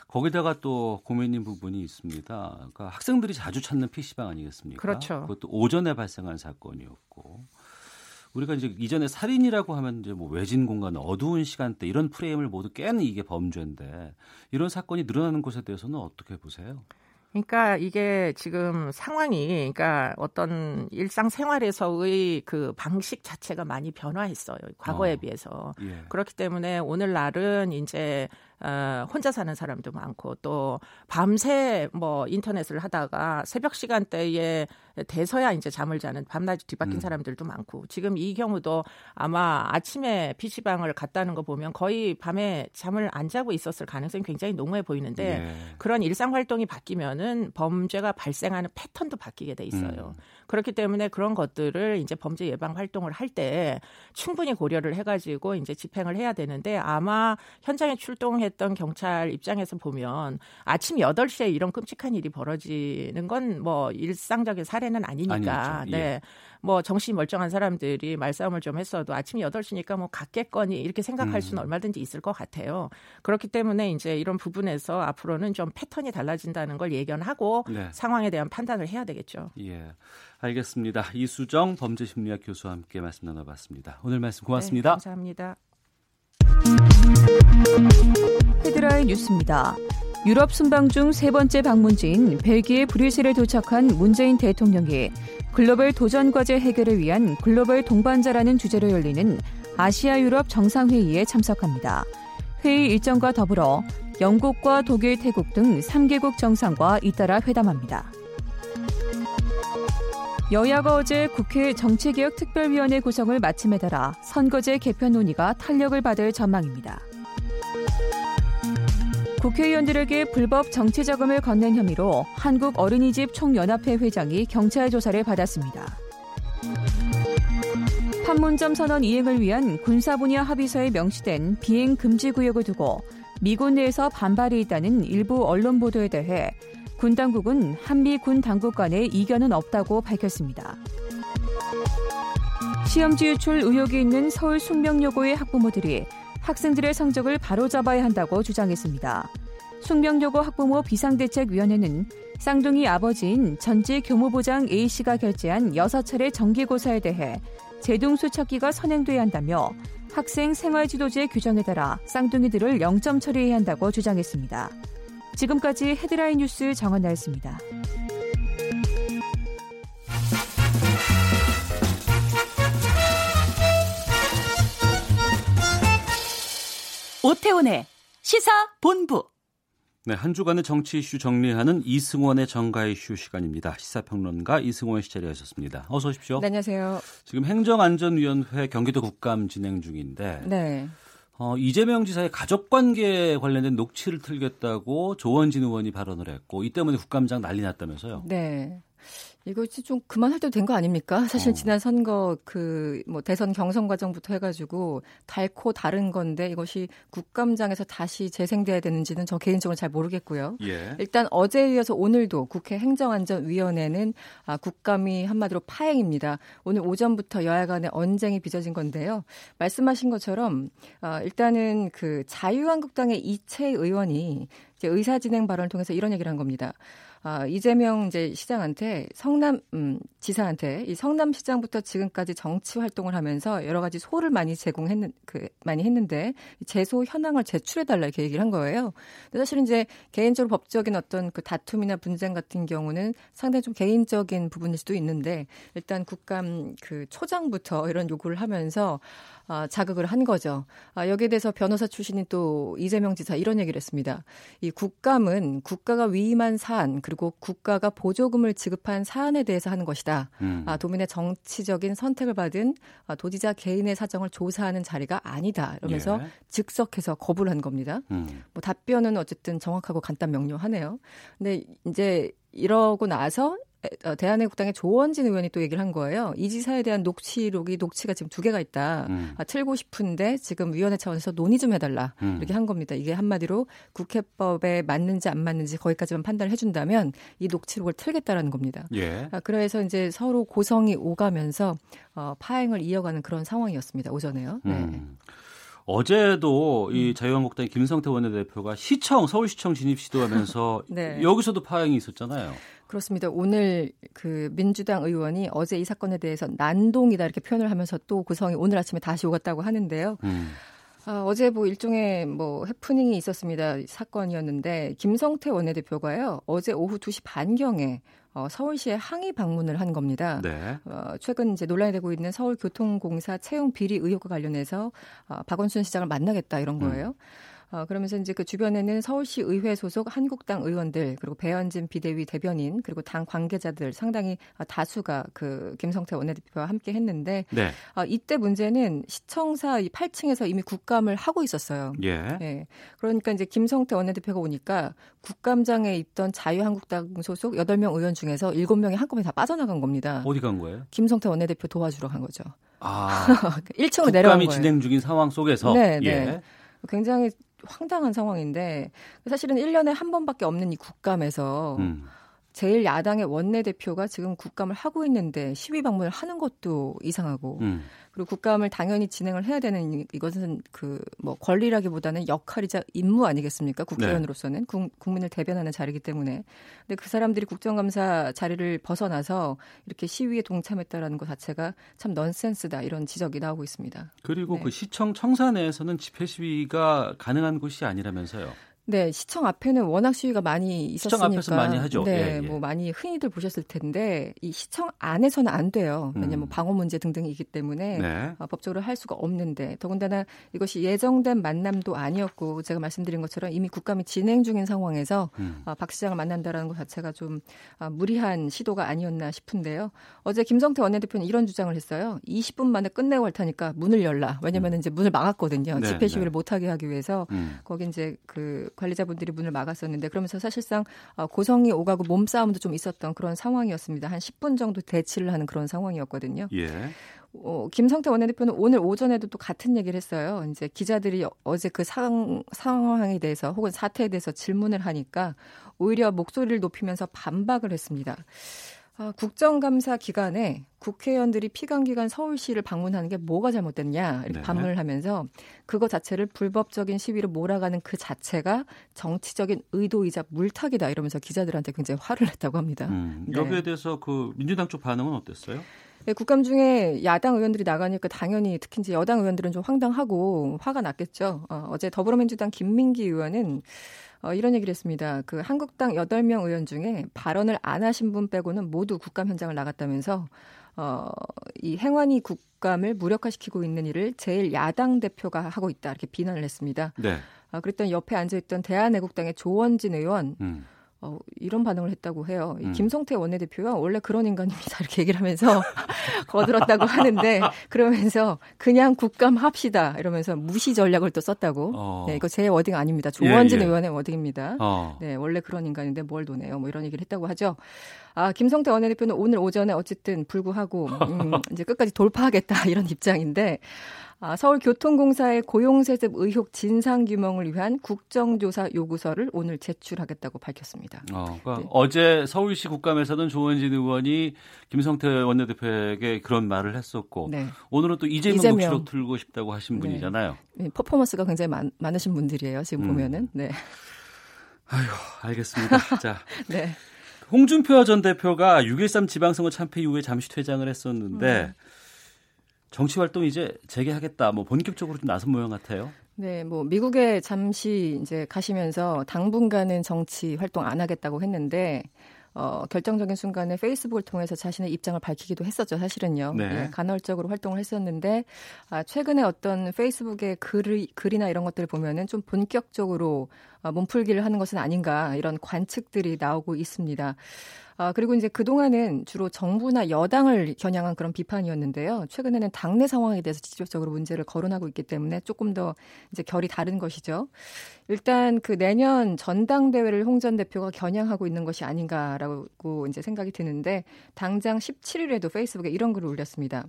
거기다가 또 고민인 부분이 있습니다. 그러니까 학생들이 자주 찾는 PC방 아니겠습니까? 그렇죠. 그것도 오전에 발생한 사건이었고 우리가 이제 이전에 살인이라고 하면 이제 뭐 외진 공간, 어두운 시간대 이런 프레임을 모두 깨는 이게 범죄인데 이런 사건이 늘어나는 것에 대해서는 어떻게 보세요? 그러니까 이게 지금 상황이 그러니까 어떤 일상 생활에서의 그 방식 자체가 많이 변화했어요. 과거에 어. 비해서. 예. 그렇기 때문에 오늘날은 이제 어, 혼자 사는 사람도 많고 또 밤새 뭐 인터넷을 하다가 새벽 시간대에 돼서야 이제 잠을 자는 밤낮이 뒤바뀐 음. 사람들도 많고 지금 이 경우도 아마 아침에 PC방을 갔다는 거 보면 거의 밤에 잠을 안 자고 있었을 가능성이 굉장히 농후해 보이는데 네. 그런 일상 활동이 바뀌면은 범죄가 발생하는 패턴도 바뀌게 돼 있어요. 음. 그렇기 때문에 그런 것들을 이제 범죄 예방 활동을 할 때 충분히 고려를 해가지고 이제 집행을 해야 되는데 아마 현장에 출동 했던 경찰 입장에서 보면 아침 8시에 이런 끔찍한 일이 벌어지는 건 뭐 일상적인 사례는 아니니까. 아니죠. 네. 예. 뭐 정신 멀쩡한 사람들이 말싸움을 좀 했어도 아침 8시니까 뭐 갔겠거니 이렇게 생각할 수는 음. 얼마든지 있을 것 같아요. 그렇기 때문에 이제 이런 부분에서 앞으로는 좀 패턴이 달라진다는 걸 예견하고 네. 상황에 대한 판단을 해야 되겠죠. 예. 알겠습니다. 이수정 범죄심리학 교수와 함께 말씀 나눠봤습니다. 오늘 말씀 고맙습니다. 네, 감사합니다. 헤드라인 뉴스입니다. 유럽 순방 중 세 번째 방문지인 벨기에 브뤼셀에 도착한 문재인 대통령이 글로벌 도전 과제 해결을 위한 글로벌 동반자라는 주제로 열리는 아시아 유럽 정상회의에 참석합니다. 회의 일정과 더불어 영국과 독일, 태국 등 3개국 정상과 잇따라 회담합니다. 여야가 어제 국회 정치개혁특별위원회 구성을 마침에 따라 선거제 개편 논의가 탄력을 받을 전망입니다. 국회의원들에게 불법 정치 자금을 건넨 혐의로 한국 어린이집 총연합회 회장이 경찰 조사를 받았습니다. 판문점 선언 이행을 위한 군사 분야 합의서에 명시된 비행 금지 구역을 두고 미군 내에서 반발이 있다는 일부 언론 보도에 대해 군 당국은 한미 군 당국 간의 이견은 없다고 밝혔습니다. 시험지 유출 의혹이 있는 서울 숙명여고의 학부모들이 학생들의 성적을 바로잡아야 한다고 주장했습니다. 숙명여고 학부모 비상대책위원회는 쌍둥이 아버지인 전직 교무부장 A씨가 결제한 6차례 정기고사에 대해 제동수 척기가 선행돼야 한다며 학생 생활지도제 규정에 따라 쌍둥이들을 0점 처리해야 한다고 주장했습니다. 지금까지 헤드라인 뉴스 정한나였습니다. 오태훈의 시사 본부. 네, 한 주간의 정치 이슈 정리하는 이승원의 정가 이슈 시간입니다. 시사평론가 이승원 씨 자리하셨습니다. 어서 오십시오. 네, 안녕하세요. 지금 행정안전위원회 경기도 국감 진행 중인데 네. 어, 이재명 지사의 가족 관계에 관련된 녹취를 틀겠다고 조원진 의원이 발언을 했고 이 때문에 국감장 난리 났다면서요. 네. 이것이 좀 그만할 때도 된 거 아닙니까? 사실 어. 지난 선거 그 뭐 대선 경선 과정부터 해가지고 달코 다른 건데 이것이 국감장에서 다시 재생돼야 되는지는 저 개인적으로 잘 모르겠고요. 예. 일단 어제에 이어서 오늘도 국회 행정안전위원회는 아, 국감이 한마디로 파행입니다. 오늘 오전부터 여야 간의 언쟁이 빚어진 건데요. 말씀하신 것처럼 아, 일단은 그 자유한국당의 이채 의원이 이제 의사진행 발언을 통해서 이런 얘기를 한 겁니다. 아, 이재명 이제 시장한테 성남 음, 지사한테 이 성남 시장부터 지금까지 정치 활동을 하면서 여러 가지 소를 많이 제공했는 그 많이 했는데 제소 현황을 제출해 달라 이렇게 얘기를 한 거예요. 근데 사실 이제 개인적으로 법적인 어떤 그 다툼이나 분쟁 같은 경우는 상당히 좀 개인적인 부분일 수도 있는데 일단 국감 그 초장부터 이런 요구를 하면서 아, 자극을 한 거죠. 아, 여기에 대해서 변호사 출신인 또 이재명 지사 이런 얘기를 했습니다. 이 국감은 국가가 위임한 사안 그리고 국가가 보조금을 지급한 사안에 대해서 하는 것이다. 음. 아, 도민의 정치적인 선택을 받은 아, 도지자 개인의 사정을 조사하는 자리가 아니다. 이러면서 예. 즉석해서 거부를 한 겁니다. 음. 뭐 답변은 어쨌든 정확하고 간단 명료하네요. 근데 이제 이러고 나서 어, 대한애국당의 조원진 의원이 또 얘기를 한 거예요. 이 지사에 대한 녹취록이 녹취가 지금 두 개가 있다. 음. 아, 틀고 싶은데 지금 위원회 차원에서 논의 좀 해달라 음. 이렇게 한 겁니다. 이게 한마디로 국회법에 맞는지 안 맞는지 거기까지만 판단을 해준다면 이 녹취록을 틀겠다라는 겁니다. 예. 아, 그래서 이제 서로 고성이 오가면서 어, 파행을 이어가는 그런 상황이었습니다. 오전에요. 네. 음. 어제도 이 음. 자유한국당 의 김성태 원내대표가 시청 서울시청 진입 시도하면서 네. 여기서도 파행이 있었잖아요. 그렇습니다. 오늘 그 민주당 의원이 어제 이 사건에 대해서 난동이다 이렇게 표현을 하면서 또 구성이 오늘 아침에 다시 오갔다고 하는데요. 음. 아, 어제 뭐 일종의 뭐 해프닝이 있었습니다. 사건이었는데 김성태 원내대표가요. 어제 오후 2시 반경에 어, 서울시에 항의 방문을 한 겁니다. 네. 어, 최근 이제 논란이 되고 있는 서울교통공사 채용 비리 의혹과 관련해서 어, 박원순 시장을 만나겠다 이런 음. 거예요. 음. 어, 그러면서 이제 그 주변에는 서울시 의회 소속 한국당 의원들 그리고 배현진 비대위 대변인 그리고 당 관계자들 상당히 다수가 그 김성태 원내대표와 함께 했는데 네. 어, 이때 문제는 시청사 이 8층에서 이미 국감을 하고 있었어요. 예. 예. 그러니까 이제 김성태 원내대표가 오니까 국감장에 있던 자유한국당 소속 8명 의원 중에서 7명이 한꺼번에 다 빠져나간 겁니다. 어디 간 거예요? 김성태 원내대표 도와주러 간 거죠. 아. 1층으로 내려간 거예요. 진행 중인 상황 속에서 네, 네. 예. 굉장히 황당한 상황인데 사실은 1년에 한 번밖에 없는 이 국감에서 음. 제일 야당의 원내대표가 지금 국감을 하고 있는데 시위 방문을 하는 것도 이상하고 음. 그리고 국감을 당연히 진행을 해야 되는 이것은 그 뭐 권리라기보다는 역할이자 임무 아니겠습니까? 국회의원으로서는 네. 국민을 대변하는 자리이기 때문에. 근데 그 사람들이 국정감사 자리를 벗어나서 이렇게 시위에 동참했다라는 것 자체가 참 넌센스다 이런 지적이 나오고 있습니다. 그리고 네. 그 시청 청사 내에서는 집회 시위가 가능한 곳이 아니라면서요. 네, 시청 앞에는 워낙 시위가 많이 있었으니까. 시청 앞에서 많이 하죠. 네, 예, 예. 뭐 많이 흔히들 보셨을 텐데 이 시청 안에서는 안 돼요. 왜냐하면 음. 방어 문제 등등이기 때문에 네. 어, 법적으로 할 수가 없는데 더군다나 이것이 예정된 만남도 아니었고 제가 말씀드린 것처럼 이미 국감이 진행 중인 상황에서 음. 어, 박 시장을 만난다라는 것 자체가 좀 어, 무리한 시도가 아니었나 싶은데요. 어제 김성태 원내대표는 이런 주장을 했어요. 20분 만에 끝내고 할 테니까 문을 열라. 왜냐하면 음. 이제 문을 막았거든요. 네, 집회 시위를 네. 못하게 하기 위해서 음. 거기 이제 그 관리자분들이 문을 막았었는데 그러면서 사실상 어, 고성이 오가고 몸싸움도 좀 있었던 그런 상황이었습니다. 한 10분 정도 대치를 하는 그런 상황이었거든요. 예. 어, 김성태 원내대표는 오늘 오전에도 또 같은 얘기를 했어요. 이제 기자들이 어제 그 상, 상황에 대해서 혹은 사태에 대해서 질문을 하니까 오히려 목소리를 높이면서 반박을 했습니다. 아, 국정감사 기간에 국회의원들이 피감기관 서울시를 방문하는 게 뭐가 잘못됐냐 이렇게 네. 반문을 하면서 그거 자체를 불법적인 시위로 몰아가는 그 자체가 정치적인 의도이자 물타기다 이러면서 기자들한테 굉장히 화를 냈다고 합니다. 음, 네. 여기에 대해서 그 민주당 쪽 반응은 어땠어요? 네, 국감 중에 야당 의원들이 나가니까 당연히 특히 이제 여당 의원들은 좀 황당하고 화가 났겠죠. 어, 어제 더불어민주당 김민기 의원은 어, 이런 얘기를 했습니다. 그 한국당 8명 의원 중에 발언을 안 하신 분 빼고는 모두 국감 현장을 나갔다면서 어, 이 행안위 국감을 무력화시키고 있는 일을 제일 야당 대표가 하고 있다 이렇게 비난을 했습니다. 네. 아, 그랬더니 옆에 앉아있던 대한애국당의 조원진 의원 음. 어, 이런 반응을 했다고 해요. 음. 김성태 원내대표가 원래 그런 인간입니다. 이렇게 얘기를 하면서 거들었다고 하는데 그러면서 그냥 국감 합시다 이러면서 무시 전략을 또 썼다고. 어. 네, 이거 제 워딩 아닙니다. 조원진 예, 예. 의원의 워딩입니다. 어. 네, 원래 그런 인간인데 뭘 도네요. 뭐 이런 얘기를 했다고 하죠. 아, 김성태 원내대표는 오늘 오전에 어쨌든 불구하고 음, 이제 끝까지 돌파하겠다 이런 입장인데 아, 서울교통공사의 고용세습 의혹 진상 규명을 위한 국정조사 요구서를 오늘 제출하겠다고 밝혔습니다. 어, 그러니까 네. 어제 서울시 국감에서는 조원진 의원이 김성태 원내대표에게 그런 말을 했었고 네. 오늘은 또 이재명, 이재명. 녹취록 틀고 싶다고 하신 네. 분이잖아요. 네, 퍼포먼스가 굉장히 많, 많으신 분들이에요. 지금 음. 보면은. 네. 아유, 알겠습니다. 자. 네. 홍준표 전 대표가 6.13 지방선거 참패 이후에 잠시 퇴장을 했었는데 음. 정치 활동 이제 재개하겠다. 뭐 본격적으로 좀 나선 모양 같아요. 네, 뭐 미국에 잠시 이제 가시면서 당분간은 정치 활동 안 하겠다고 했는데 어, 결정적인 순간에 페이스북을 통해서 자신의 입장을 밝히기도 했었죠, 사실은요. 네. 네, 간헐적으로 활동을 했었는데, 아, 최근에 어떤 페이스북의 글, 글이나 이런 것들을 보면은 좀 본격적으로 어, 몸풀기를 하는 것은 아닌가, 이런 관측들이 나오고 있습니다. 아, 그리고 이제 그동안은 주로 정부나 여당을 겨냥한 그런 비판이었는데요. 최근에는 당내 상황에 대해서 직접적으로 문제를 거론하고 있기 때문에 조금 더 이제 결이 다른 것이죠. 일단 그 내년 전당대회를 홍 전 대표가 겨냥하고 있는 것이 아닌가라고 이제 생각이 드는데 당장 17일에도 페이스북에 이런 글을 올렸습니다.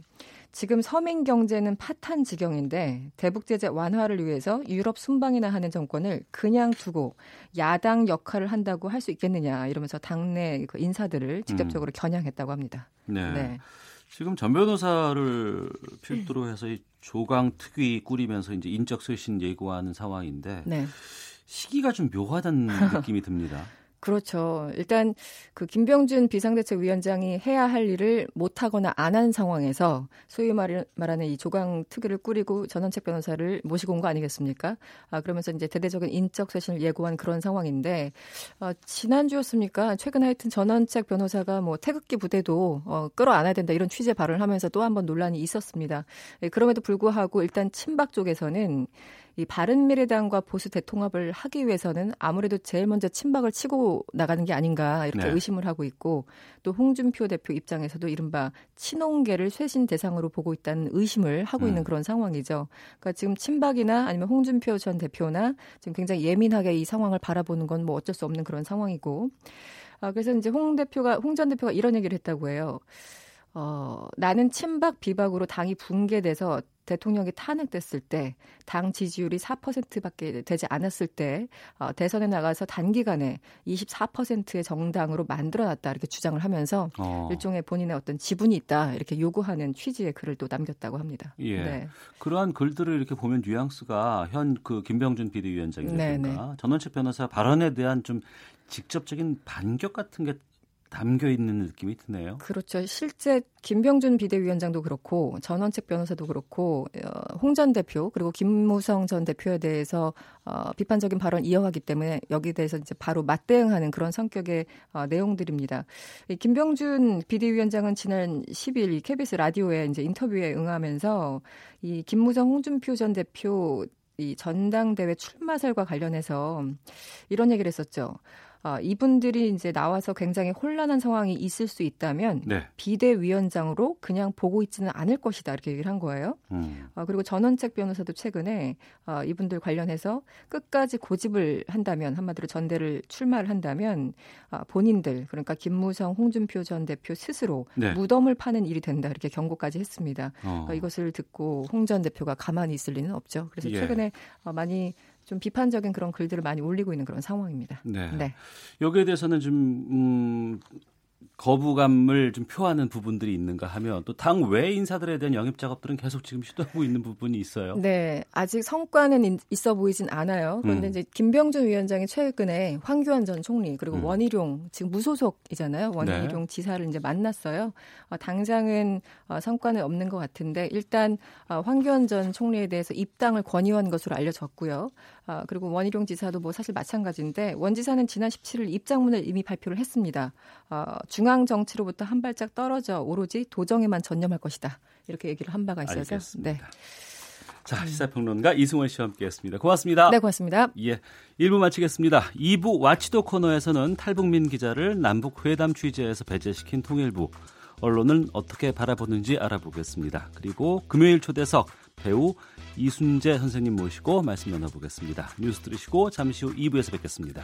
지금 서민 경제는 파탄 지경인데 대북 제재 완화를 위해서 유럽 순방이나 하는 정권을 그냥 두고 야당 역할을 한다고 할 수 있겠느냐 이러면서 당내 그 인사들을 직접적으로 음. 겨냥했다고 합니다. 네. 네. 지금 전 변호사를 필두로 해서 이 조강 특위 꾸리면서 이제 인적 쇄신 예고하는 상황인데 네. 시기가 좀 묘하다는 느낌이 듭니다. 그렇죠. 일단 그 김병준 비상대책위원장이 해야 할 일을 못 하거나 안 한 상황에서 소위 말하는 이 조강 특위를 꾸리고 전원책 변호사를 모시고 온 거 아니겠습니까? 아, 그러면서 이제 대대적인 인적 쇄신을 예고한 그런 상황인데 어, 지난주였습니까? 최근 하여튼 전원책 변호사가 뭐 태극기 부대도 어, 끌어안아야 된다 이런 취재 발언을 하면서 또 한 번 논란이 있었습니다. 예, 그럼에도 불구하고 일단 친박 쪽에서는 이 바른미래당과 보수 대통합을 하기 위해서는 아무래도 제일 먼저 친박을 치고 나가는 게 아닌가 이렇게 네. 의심을 하고 있고 또 홍준표 대표 입장에서도 이른바 친홍계를 쇄신 대상으로 보고 있다는 의심을 하고 음. 있는 그런 상황이죠. 그러니까 지금 친박이나 아니면 홍준표 전 대표나 지금 굉장히 예민하게 이 상황을 바라보는 건 뭐 어쩔 수 없는 그런 상황이고. 아, 그래서 이제 홍 대표가 홍 전 대표가 이런 얘기를 했다고 해요. 어, 나는 친박 비박으로 당이 붕괴돼서 대통령이 탄핵됐을 때 당 지지율이 4%밖에 되지 않았을 때 어, 대선에 나가서 단기간에 24%의 정당으로 만들어놨다 이렇게 주장을 하면서 어. 일종의 본인의 어떤 지분이 있다 이렇게 요구하는 취지의 글을 또 남겼다고 합니다. 예. 네. 그러한 글들을 이렇게 보면 뉘앙스가 현 그 김병준 비대위원장이라든가 전원책 변호사 발언에 대한 좀 직접적인 반격 같은 게 담겨 있는 느낌이 드네요. 그렇죠. 실제 김병준 비대위원장도 그렇고 전원책 변호사도 그렇고 어, 홍전 대표 그리고 김무성 전 대표에 대해서 어, 비판적인 발언 이어가기 때문에 여기에 대해서 이제 바로 맞대응하는 그런 성격의 어, 내용들입니다. 이 김병준 비대위원장은 지난 10일 KBS 라디오에 이제 인터뷰에 응하면서 이 김무성 홍준표 전 대표 이 전당대회 출마설과 관련해서 이런 얘기를 했었죠. 어, 이분들이 이제 나와서 굉장히 혼란한 상황이 있을 수 있다면 네. 비대위원장으로 그냥 보고 있지는 않을 것이다 이렇게 얘기를 한 거예요. 음. 어, 그리고 전원책 변호사도 최근에 어, 이분들 관련해서 끝까지 고집을 한다면 한마디로 전대를 출마를 한다면 어, 본인들 그러니까 김무성, 홍준표 전 대표 스스로 네. 무덤을 파는 일이 된다 이렇게 경고까지 했습니다. 어. 어 이것을 듣고 홍 전 대표가 가만히 있을 리는 없죠. 그래서 예. 최근에 어, 많이 좀 비판적인 그런 글들을 많이 올리고 있는 그런 상황입니다. 네. 네. 여기에 대해서는 좀 음, 거부감을 좀 표하는 부분들이 있는가 하면 또 당 외 인사들에 대한 영입 작업들은 계속 지금 시도하고 있는 부분이 있어요. 네, 아직 성과는 있어 보이진 않아요. 그런데 음. 이제 김병준 위원장이 최근에 황교안 전 총리 그리고 음. 원희룡 지금 무소속이잖아요. 원희룡 네. 지사를 이제 만났어요. 어, 당장은 어, 성과는 없는 것 같은데 일단 어, 황교안 전 총리에 대해서 입당을 권유한 것으로 알려졌고요. 아, 그리고 원희룡 지사도 뭐 사실 마찬가지인데 원 지사는 지난 17일 입장문을 이미 발표를 했습니다. 어, 중앙 정치로부터 한 발짝 떨어져 오로지 도정에만 전념할 것이다. 이렇게 얘기를 한 바가 있어서. 알겠습니다. 네. 자, 시사평론가 이승원 씨와 함께했습니다. 고맙습니다. 네, 고맙습니다. 예, 1부 마치겠습니다. 2부 와치도 코너에서는 탈북민 기자를 남북 회담 취재에서 배제시킨 통일부 언론은 어떻게 바라보는지 알아보겠습니다. 그리고 금요일 초대석 배우 이순재 선생님 모시고 말씀 나눠보겠습니다. 뉴스 들으시고 잠시 후 2부에서 뵙겠습니다.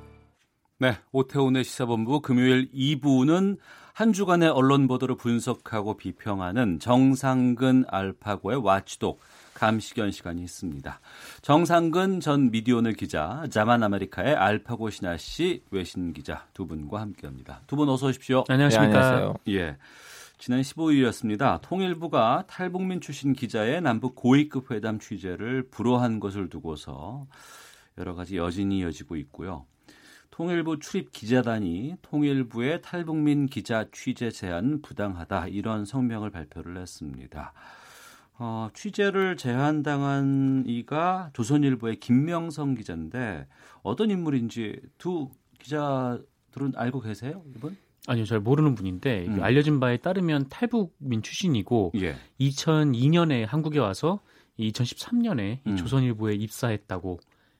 네, 오태훈의 시사본부 금요일 2부는 한 주간의 언론 보도를 분석하고 비평하는 정상근 알파고의 와치독 감시견 시간이 있습니다. 정상근 전 미디오널 기자, 자만 아메리카의 알파고 신하 씨 외신 기자 두 분과 함께합니다. 두 분 어서 오십시오. 안녕하십니까. 네, 안녕하세요. 예. 지난 15일이었습니다. 통일부가 탈북민 출신 기자의 남북 고위급 회담 취재를 불허한 것을 두고서 여러 가지 여진이 이어지고 있고요. 통일부 출입 기자단이 통일부의 탈북민 기자 취재 제한 부당하다 이런 성명을 발표를 했습니다. 어, 취재를 제한당한 이가 조선일보의 김명성 기자인데 어떤 인물인지 두 기자들은 알고 계세요, 이분? 아니요, 잘 모르는 분인데 음. 알려진 바에 따르면 탈북민 출신이고 예. 2002년에 한국에 와서 2013년에 음. 조선일보에 입사했다고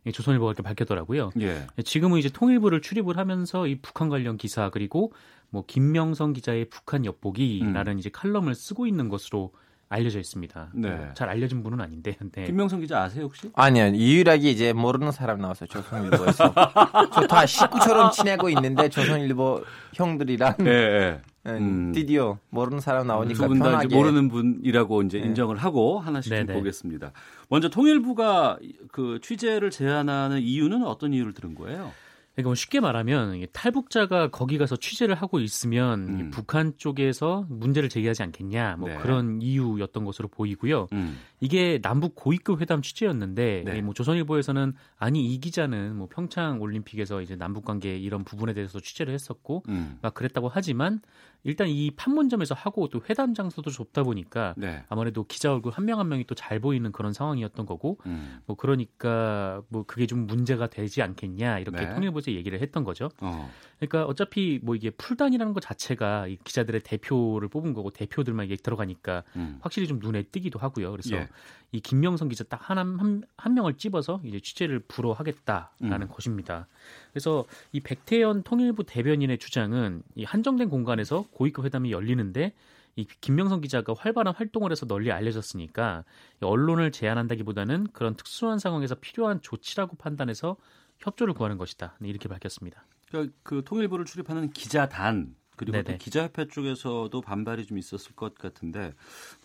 조선일보가 이렇게 밝혔더라고요. 예. 지금은 이제 통일부를 출입을 하면서 이 북한 관련 기사 그리고 뭐 김명성 기자의 북한 엿보기라는 음. 이제 칼럼을 쓰고 있는 것으로 알려져 있습니다. 네. 잘 알려진 분은 아닌데. 네. 김명성 기자 아세요 혹시? 아니요. 유일하게 이제 모르는 사람 나왔어요. 조선일보에서. 저 다 식구처럼 지내고 있는데 조선일보 형들이랑 네, 네. 음. 드디어 모르는 사람 나오니까 두분 다 모르는 분이라고 이제 네. 인정을 하고 하나씩 좀 보겠습니다. 먼저 통일부가 그 취재를 제안하는 이유는 어떤 이유를 들은 거예요? 그러니까 뭐 쉽게 말하면 탈북자가 거기 가서 취재를 하고 있으면 음. 북한 쪽에서 문제를 제기하지 않겠냐 뭐 네. 그런 이유였던 것으로 보이고요. 음. 이게 남북 고위급 회담 취재였는데 네. 뭐 조선일보에서는 아니 이 기자는 뭐 평창 올림픽에서 이제 남북 관계 이런 부분에 대해서 취재를 했었고 음. 막 그랬다고 하지만 일단 이 판문점에서 하고 또 회담 장소도 좁다 보니까 네. 아무래도 기자 얼굴 한 명한 한 명이 또 잘 보이는 그런 상황이었던 거고 음. 뭐 그러니까 뭐 그게 좀 문제가 되지 않겠냐 이렇게 네. 통일부에서 얘기를 했던 거죠. 어. 그러니까 어차피 뭐 이게 풀단이라는 것 자체가 이 기자들의 대표를 뽑은 거고 대표들만 이게 들어가니까 음. 확실히 좀 눈에 띄기도 하고요. 그래서 예. 이 김명성 기자 딱한 한, 한 명을 집어서 이제 취재를 불허하겠다라는 음. 것입니다. 그래서 이 백태현 통일부 대변인의 주장은 이 한정된 공간에서 고위급 회담이 열리는데 이 김명성 기자가 활발한 활동을 해서 널리 알려졌으니까 언론을 제한한다기보다는 그런 특수한 상황에서 필요한 조치라고 판단해서 협조를 구하는 것이다. 네, 이렇게 밝혔습니다. 그러니까 그 통일부를 출입하는 기자단 그리고 또 기자협회 쪽에서도 반발이 좀 있었을 것 같은데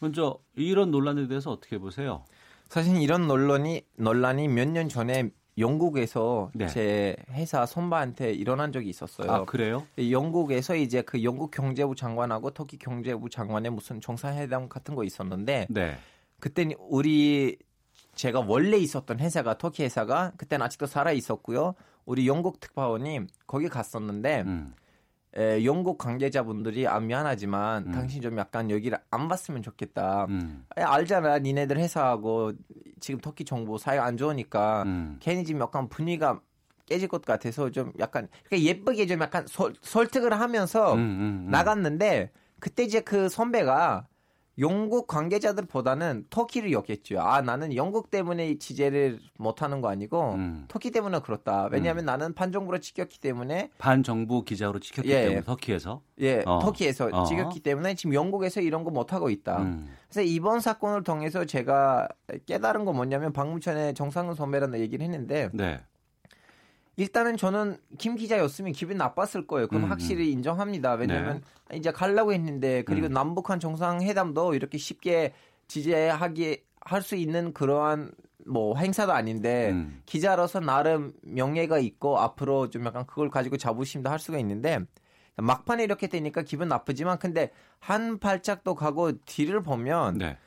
먼저 이런 논란에 대해서 어떻게 보세요? 사실 이런 논란이 논란이 몇 년 전에 영국에서 네. 제 회사 선배한테 일어난 적이 있었어요. 아, 그래요? 영국에서 이제 그 영국 경제부 장관하고 터키 경제부 장관의 무슨 정상회담 같은 거 있었는데 네. 그때는 우리 제가 원래 있었던 회사가 터키 회사가 그때는 아직도 살아 있었고요. 우리 영국 특파원이 거기 갔었는데 음. 에, 영국 관계자분들이 아 미안하지만 음. 당신 좀 약간 여기를 안 봤으면 좋겠다. 음. 에, 알잖아, 니네들 회사하고 지금 터키 정부 사이 안 좋으니까 음. 괜히 지금 약간 분위기가 깨질 것 같아서 좀 약간 그러니까 예쁘게 좀 약간 설, 설득을 하면서 음, 음, 음. 나갔는데 그때 이제 그 선배가 영국 관계자들보다는 터키를 욕했죠. 아 나는 영국 때문에 취재를 못하는 거 아니고 음. 터키 때문에 그렇다. 왜냐하면 음. 나는 반정부로 찍혔기 때문에 반정부 기자로 찍혔기 예, 때문에 터키에서 예 어. 터키에서 어. 찍혔기 때문에 지금 영국에서 이런 거 못 하고 있다. 음. 그래서 이번 사건을 통해서 제가 깨달은 건 뭐냐면 전에 정상근 선배라는 얘기를 했는데 네. 일단은 저는 김 기자였으면 기분 나빴을 거예요. 그럼 음, 확실히 음. 인정합니다. 왜냐하면 네. 이제 가려고 했는데 그리고 음. 남북한 정상회담도 이렇게 쉽게 지지하기 할 수 있는 그러한 뭐 행사도 아닌데 음. 기자로서 나름 명예가 있고 앞으로 좀 약간 그걸 가지고 자부심도 할 수가 있는데 막판에 이렇게 되니까 기분 나쁘지만 근데 한 발짝도 가고 뒤를 보면 네.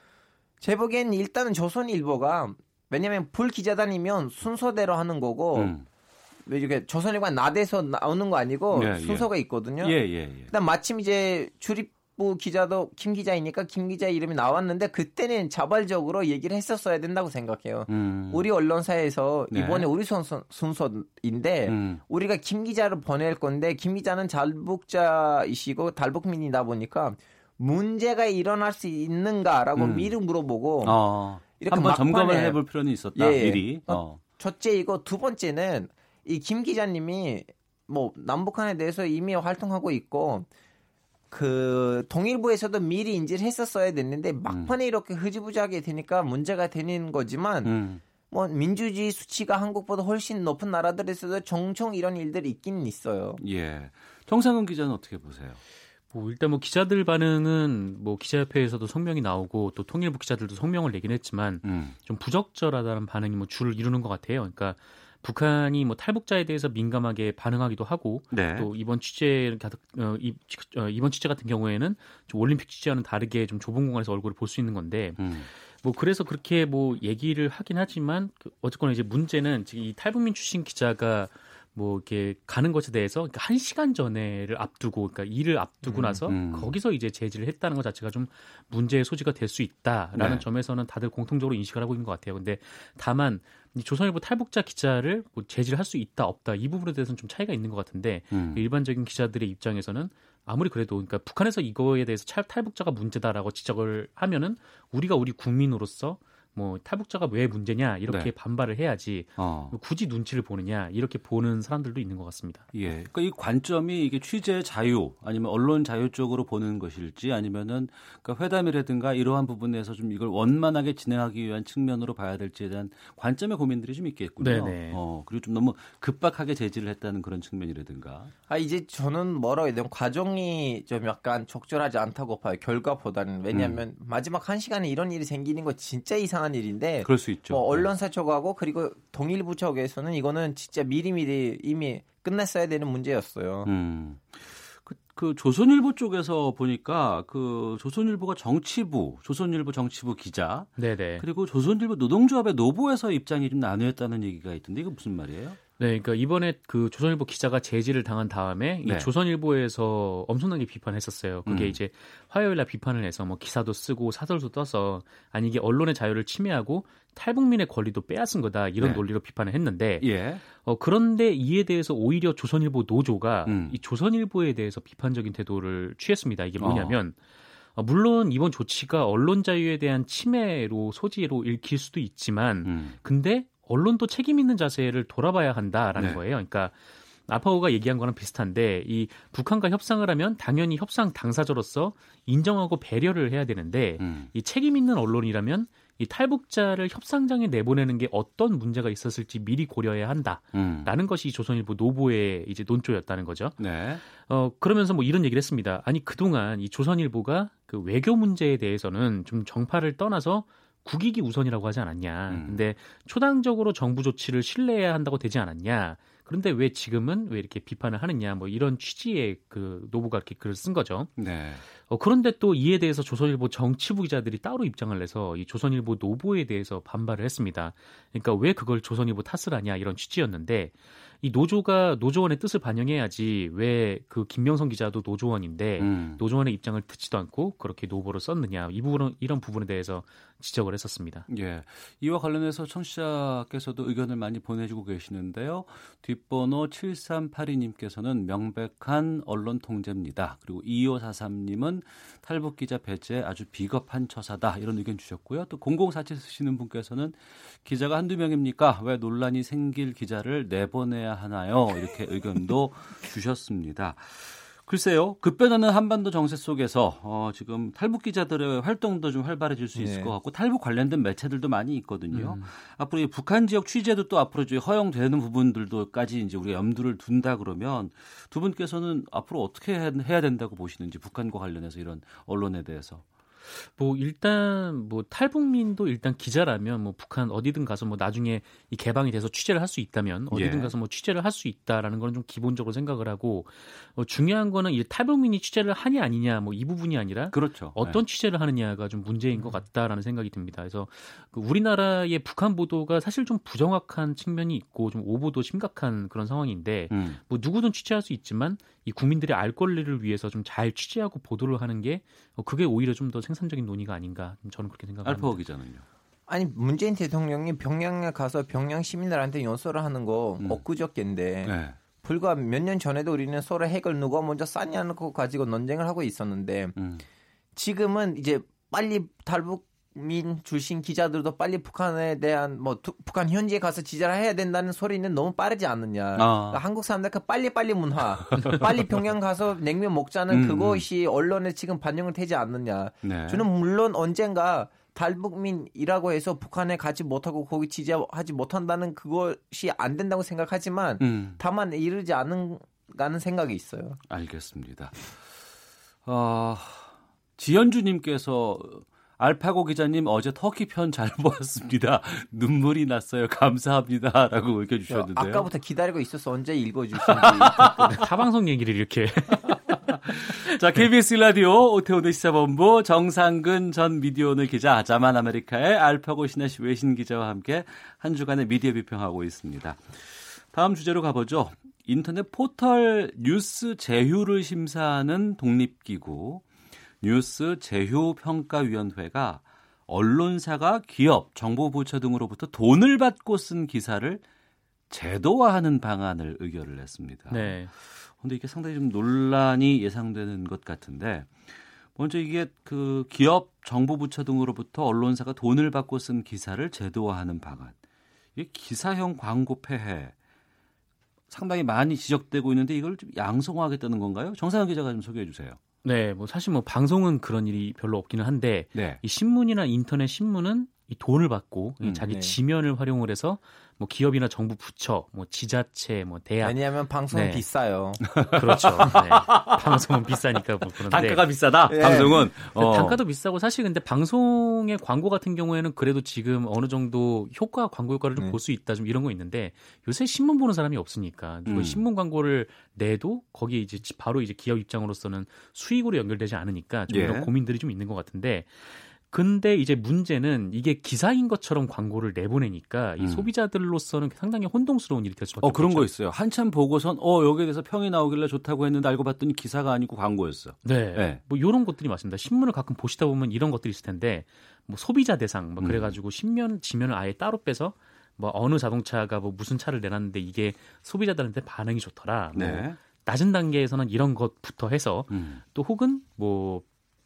제 보기엔 일단은 조선일보가 왜냐면 불 기자단이면 순서대로 하는 거고 음. 이렇게 조선일관 나대서 나오는 거 아니고 예, 예. 순서가 있거든요. 예, 예, 예. 그다음 마침 이제 출입 부 기자도 김 기자이니까 김 기자 이름이 나왔는데 그때는 자발적으로 얘기를 했었어야 된다고 생각해요. 음. 우리 언론사에서 네. 이번에 우리 순서, 순서인데 음. 우리가 김 기자를 보낼 건데 김 기자는 달북자이시고 달북민이다 보니까 문제가 일어날 수 있는가라고 음. 미리 물어보고 어. 이렇게 한번 점검을 해볼 필요는 있었다 예. 미리. 어. 첫째 이거 두 번째는 이 김 기자님이 뭐 남북한에 대해서 이미 활동하고 있고 그 동일부에서도 미리 인지를 했었어야 됐는데 막판에 음. 이렇게 흐지부지하게 되니까 문제가 되는 거지만 음. 뭐 민주주의 수치가 한국보다 훨씬 높은 나라들에서도 종종 이런 일들이 있긴 있어요. 예. 정상근 기자는 어떻게 보세요? 뭐 일단 뭐 기자들 반응은 뭐 기자협회에서도 성명이 나오고 또 통일부 기자들도 성명을 내긴 했지만 음. 좀 부적절하다는 반응이 뭐 줄을 이루는 것 같아요. 그러니까 북한이 뭐 탈북자에 대해서 민감하게 반응하기도 하고 네. 또 이번 취재 어, 이, 어, 이번 취재 같은 경우에는 좀 올림픽 취재와는 다르게 좀 좁은 공간에서 얼굴을 볼 수 있는 건데 음. 뭐 그래서 그렇게 뭐 얘기를 하긴 하지만 그 어쨌거나 이제 문제는 지금 이 탈북민 출신 기자가 뭐 이렇게 가는 것에 대해서 그러니까 한 시간 전에를 앞두고 그러니까 일을 앞두고 음, 나서 음. 거기서 이제 제지를 했다는 것 자체가 좀 문제의 소지가 될 수 있다라는 네. 점에서는 다들 공통적으로 인식을 하고 있는 것 같아요. 근데 다만 조선일보 탈북자 기자를 뭐 제지를 할수 있다 없다 이 부분에 대해서는 좀 차이가 있는 것 같은데 음. 일반적인 기자들의 입장에서는 아무리 그래도 그러니까 북한에서 이거에 대해서 탈북자가 문제다라고 지적을 하면은 우리가 우리 국민으로서 뭐 탈북자가 왜 문제냐 이렇게 네. 반발을 해야지 어. 굳이 눈치를 보느냐 이렇게 보는 사람들도 있는 것 같습니다. 예, 그러니까 이 관점이 이게 취재 자유 아니면 언론 자유 쪽으로 보는 것일지 아니면은 그러니까 회담이라든가 이러한 부분에서 좀 이걸 원만하게 진행하기 위한 측면으로 봐야 될지에 대한 관점의 고민들이 좀 있겠군요. 네네. 어, 그리고 좀 너무 급박하게 제지를 했다는 그런 측면이라든가. 아 이제 저는 뭐라고 해야 되나 과정이 좀 약간 적절하지 않다고 봐요. 결과보다는 왜냐하면 음. 마지막 한 시간에 이런 일이 생기는 거 진짜 이상 한 일인데. 그럴 수 있죠. 뭐 언론사 쪽하고 그리고 동일부 쪽에서는 이거는 진짜 미리미리 이미 끝냈어야 되는 문제였어요. 음. 그, 그 조선일보 쪽에서 보니까 그 조선일보가 정치부, 조선일보 정치부 기자, 네네. 그리고 조선일보 노동조합의 노보에서 입장이 좀 나뉘었다는 얘기가 있던데 이거 무슨 말이에요? 네, 그러니까 이번에 그 조선일보 기자가 제지를 당한 다음에 네. 조선일보에서 엄청나게 비판했었어요. 그게 음. 이제 화요일 날 비판을 해서 뭐 기사도 쓰고 사설도 떠서 아니 이게 언론의 자유를 침해하고 탈북민의 권리도 빼앗은 거다 이런 네. 논리로 비판을 했는데 예. 어, 그런데 이에 대해서 오히려 조선일보 노조가 음. 이 조선일보에 대해서 비판적인 태도를 취했습니다. 이게 뭐냐면 어. 물론 이번 조치가 언론 자유에 대한 침해로 소지로 읽힐 수도 있지만 음. 근데 언론도 책임 있는 자세를 돌아봐야 한다라는 네. 거예요. 그러니까 아파오가 얘기한 거랑 비슷한데 이 북한과 협상을 하면 당연히 협상 당사자로서 인정하고 배려를 해야 되는데 음. 이 책임 있는 언론이라면 이 탈북자를 협상장에 내보내는 게 어떤 문제가 있었을지 미리 고려해야 한다라는 음. 것이 조선일보 노보의 이제 논조였다는 거죠. 네. 어 그러면서 뭐 이런 얘기를 했습니다. 아니 그동안 이 조선일보가 그 외교 문제에 대해서는 좀 정파를 떠나서 국익이 우선이라고 하지 않았냐. 음. 근데 초당적으로 정부 조치를 신뢰해야 한다고 되지 않았냐. 그런데 왜 지금은 왜 이렇게 비판을 하느냐. 뭐 이런 취지의 그 노부가 이렇게 글을 쓴 거죠. 네. 어, 그런데 또 이에 대해서 조선일보 정치부 기자들이 따로 입장을 내서 이 조선일보 노보에 대해서 반발을 했습니다. 그러니까 왜 그걸 조선일보 탓을 하냐 이런 취지였는데 이 노조가 노조원의 뜻을 반영해야지 왜 그 김명성 기자도 노조원인데 음. 노조원의 입장을 듣지도 않고 그렇게 노보를 썼느냐 이 부분은 이런 부분에 대해서 지적을 했었습니다. 예. 이와 관련해서 청취자께서도 의견을 많이 보내주고 계시는데요. 뒷번호 7382님께서는 명백한 언론 통제입니다. 그리고 2543님은 탈북 기자 배제 아주 비겁한 처사다 이런 의견 주셨고요. 또 0047 쓰시는 분께서는 기자가 한두 명입니까? 왜 논란이 생길 기자를 내보내야 하나요? 이렇게 의견도 주셨습니다. 글쎄요. 급변하는 한반도 정세 속에서 어, 지금 탈북 기자들의 활동도 좀 활발해질 수 있을 네. 것 같고 탈북 관련된 매체들도 많이 있거든요. 음. 앞으로 이 북한 지역 취재도 또 앞으로 이제 허용되는 부분들도까지 이제 우리가 염두를 둔다 그러면 두 분께서는 앞으로 어떻게 해야 된다고 보시는지 북한과 관련해서 이런 언론에 대해서. 뭐 일단 뭐 탈북민도 일단 기자라면 뭐 북한 어디든 가서 뭐 나중에 이 개방이 돼서 취재를 할 수 있다면 어디든 예. 가서 뭐 취재를 할 수 있다라는 건 좀 기본적으로 생각을 하고 어, 중요한 거는 이 탈북민이 취재를 하냐 아니냐 뭐 이 부분이 아니라 그렇죠. 어떤 네. 취재를 하느냐가 좀 문제인 것 같다라는 생각이 듭니다. 그래서 그 우리나라의 북한 보도가 사실 좀 부정확한 측면이 있고 좀 오보도 심각한 그런 상황인데 음. 뭐 누구든 취재할 수 있지만 이 국민들의 알 권리를 위해서 좀 잘 취재하고 보도를 하는 게 어, 그게 오히려 좀 더 생산적인 논의가 아닌가 저는 그렇게 생각합니다. 알파오 기자는요. 아니 문재인 대통령이 평양에 가서 평양 시민들한테 연설을 하는 거 음. 엊그저께인데 네. 불과 몇 년 전에도 우리는 서로 핵을 누가 먼저 쐈냐는 거 가지고 논쟁을 하고 있었는데 음. 지금은 이제 빨리 탈북 민 출신 기자들도 빨리 북한에 대한 뭐 두, 북한 현지에 가서 지지를 해야 된다는 소리는 너무 빠르지 않느냐. 아. 그러니까 한국 사람들 그 빨리 빨리 문화, 빨리 평양 가서 냉면 먹자는 음, 그것이 음. 언론에 지금 반영을 되지 않느냐. 네. 저는 물론 언젠가 탈북민이라고 해서 북한에 가지 못하고 거기 지지하지 못한다는 그것이 안 된다고 생각하지만 음. 다만 이르지 않은가는 생각이 있어요. 알겠습니다. 어, 지연주님께서 알파고 기자님 어제 터키 편 잘 보았습니다. 눈물이 났어요. 감사합니다라고 의견 주셨는데요. 아까부터 기다리고 있어서 언제 읽어 주시는지 타방송 얘기를 이렇게. 자, KBS 라디오 오태훈의 시사본부 정상근 전 미디어 오늘 기자, 자만 아메리카의 알파고 신하시 외신 기자와 함께 한 주간의 미디어 비평하고 있습니다. 다음 주제로 가보죠. 인터넷 포털 뉴스 제휴를 심사하는 독립기구 뉴스 제휴평가위원회가 언론사가 기업, 정보 부처 등으로부터 돈을 받고 쓴 기사를 제도화하는 방안을 의결을 했습니다. 네. 근데 이게 상당히 좀 논란이 예상되는 것 같은데 먼저 이게 그 기업 정부 부처 등으로부터 언론사가 돈을 받고 쓴 기사를 제도화하는 방안. 이 기사형 광고 폐해 상당히 많이 지적되고 있는데 이걸 좀 양성화하겠다는 건가요? 정상현 기자가 좀 소개해 주세요. 네, 뭐 사실 뭐 방송은 그런 일이 별로 없기는 한데 네. 이 신문이나 인터넷 신문은 이 돈을 받고 음, 자기 네. 지면을 활용을 해서 뭐 기업이나 정부 부처, 뭐 지자체, 뭐 대학. 왜냐하면 방송은 네. 비싸요. 그렇죠. 네. 방송은 비싸니까 뭐 그런데 단가가 비싸다. 네. 방송은 어. 단가도 비싸고 사실 근데 방송의 광고 같은 경우에는 그래도 지금 어느 정도 효과 광고 효과를 좀 볼수 네. 있다 좀 이런 거 있는데 요새 신문 보는 사람이 없으니까 음. 신문 광고를 내도 거기에 이제 바로 이제 기업 입장으로서는 수익으로 연결되지 않으니까 좀 예. 이런 고민들이 좀 있는 것 같은데. 근데 이제 문제는 이게 기사인 것처럼 광고를 내보내니까 이 음. 소비자들로서는 상당히 혼동스러운 일이 될 수밖에 어, 그런 거 있어요. 한참 보고선 어 여기에 대해서 평이 나오길래 좋다고 했는데 알고 봤더니 기사가 아니고 광고였어. 네. 네. 뭐 이런 것들이 맞습니다. 신문을 가끔 보시다 보면 이런 것들이 있을 텐데 뭐 소비자 대상 뭐 음. 그래가지고 신면 지면을 아예 따로 빼서 뭐 어느 자동차가 뭐 무슨 차를 내놨는데 이게 소비자들한테 반응이 좋더라. 뭐 네. 낮은 단계에서는 이런 것부터 해서 음. 또 혹은 뭐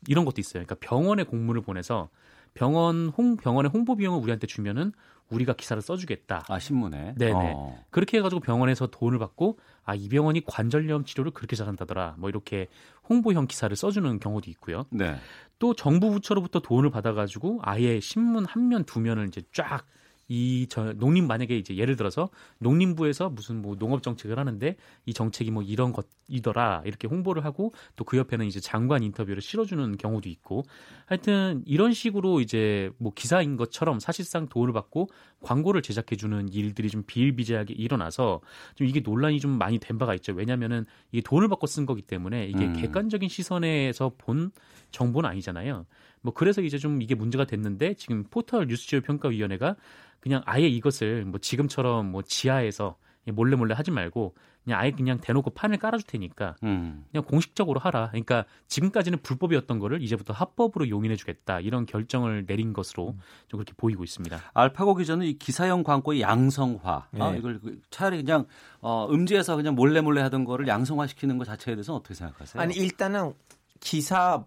이런 것도 있어요. 그러니까 병원에 공문을 보내서 병원 홍 병원의 홍보 비용을 우리한테 주면은 우리가 기사를 써주겠다. 아 신문에. 네네. 어. 그렇게 해가지고 병원에서 돈을 받고 아 이 병원이 관절염 치료를 그렇게 잘한다더라. 뭐 이렇게 홍보형 기사를 써주는 경우도 있고요. 네. 또 정부 부처로부터 돈을 받아가지고 아예 신문 한 면 두 면을 이제 쫙 이 저 농림 만약에 이제 예를 들어서 농림부에서 무슨 뭐 농업 정책을 하는데 이 정책이 뭐 이런 것이더라 이렇게 홍보를 하고 또 그 옆에는 이제 장관 인터뷰를 실어주는 경우도 있고 하여튼 이런 식으로 이제 뭐 기사인 것처럼 사실상 돈을 받고 광고를 제작해주는 일들이 좀 비일비재하게 일어나서 좀 이게 논란이 좀 많이 된 바가 있죠 왜냐하면은 이게 돈을 받고 쓴 거기 때문에 이게 음. 객관적인 시선에서 본 정보는 아니잖아요. 뭐 그래서 이제 좀 이게 문제가 됐는데 지금 포털 뉴스지열 평가위원회가 그냥 아예 이것을 뭐 지금처럼 뭐 지하에서 몰래 몰래 하지 말고 그냥 아예 그냥 대놓고 판을 깔아줄 테니까 음. 그냥 공식적으로 하라. 그러니까 지금까지는 불법이었던 거를 이제부터 합법으로 용인해주겠다 이런 결정을 내린 것으로 음. 좀 그렇게 보이고 있습니다. 알파고 기자는 이 기사형 광고의 양성화 네. 아, 이걸 차라리 그냥 어, 음지에서 그냥 몰래 몰래 하던 거를 양성화시키는 것 자체에 대해서 어떻게 생각하세요? 아니 일단은 기사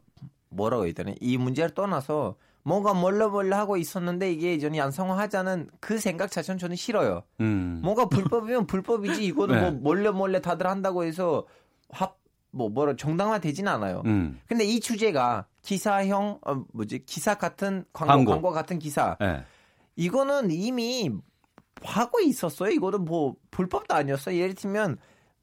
뭐라고 해야 되나 이 문제를 떠나서 뭔가 몰래 하고 있었는데 이게 저는 양성화하자는 그 생각 자체는 저는 싫어요. 음. 뭔가 불법이면 불법이지 이거는 네. 뭐 몰래 몰래 다들 한다고 해서 합 뭐 뭐라 정당화 되지는 않아요. 음. 근데 이 주제가 기사형 어, 뭐지 기사 같은 광고, 광고, 광고 같은 기사 네. 이거는 이미 하고 있었어요. 이거는 뭐 불법도 아니었어요. 예를 들면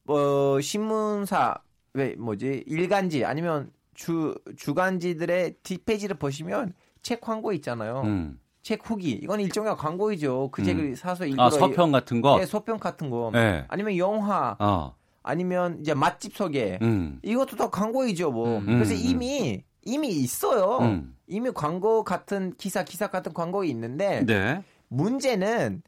뭐 신문사 왜 뭐지 일간지 아니면 주 주간지들의 뒷페이지를 보시면 책 광고 있잖아요. 음. 책 후기 이건 일종의 광고이죠. 그 음. 책을 사서 읽으러 아, 서평 같은 거. 네, 서평 같은 거. 네. 아니면 영화. 어. 아니면 이제 맛집 소개. 음. 이것도 다 광고이죠, 뭐. 음. 그래서 음. 이미 이미 있어요. 음. 이미 광고 같은 기사 기사 같은 광고 있는데 네. 문제는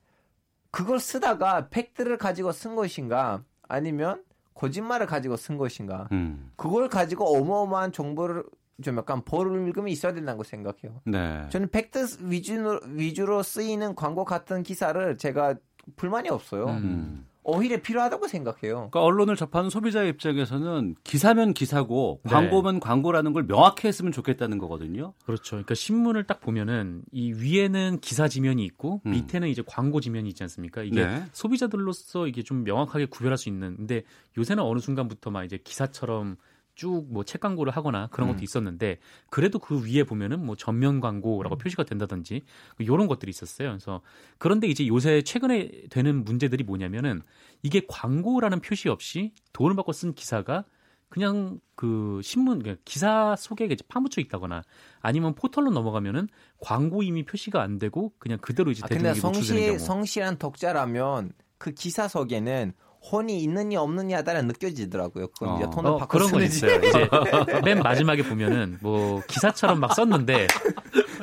그걸 쓰다가 팩트를 가지고 쓴 것인가 아니면 거짓말을 가지고 쓴 것인가. 그걸 가지고 어마어마한 정보를 좀 약간 벌금이 있어야 된다고 생각해요. 네. 저는 팩트 위주로, 위주로 쓰이는 광고 같은 기사를 제가 불만이 없어요. 음. 오히려 필요하다고 생각해요. 그러니까 언론을 접하는 소비자 입장에서는 기사면 기사고 네. 광고면 광고라는 걸 명확히 했으면 좋겠다는 거거든요. 그렇죠. 그러니까 신문을 딱 보면은 이 위에는 기사 지면이 있고 음. 밑에는 이제 광고 지면이 있지 않습니까? 이게 네. 소비자들로서 이게 좀 명확하게 구별할 수 있는. 근데 요새는 어느 순간부터 막 이제 기사처럼 쭉 뭐 책 광고를 하거나 그런 것도 음. 있었는데 그래도 그 위에 보면은 뭐 전면 광고라고 음. 표시가 된다든지 이런 것들이 있었어요. 그래서 그런데 이제 요새 최근에 되는 문제들이 뭐냐면은 이게 광고라는 표시 없이 돈을 받고 쓴 기사가 그냥 그 신문 그러니까 기사 속에 이제 파묻혀 있다거나 아니면 포털로 넘어가면은 광고 이미 표시가 안 되고 그냥 그대로 이제 아, 노출되는 경우. 성실한 독자라면 그 기사 속에는 혼이 있느냐 없느냐에 따라 느껴지더라고요. 그건 어. 이제 톤을 어, 그런 건 있어요. 이제 맨 마지막에 보면은 뭐 기사처럼 막 썼는데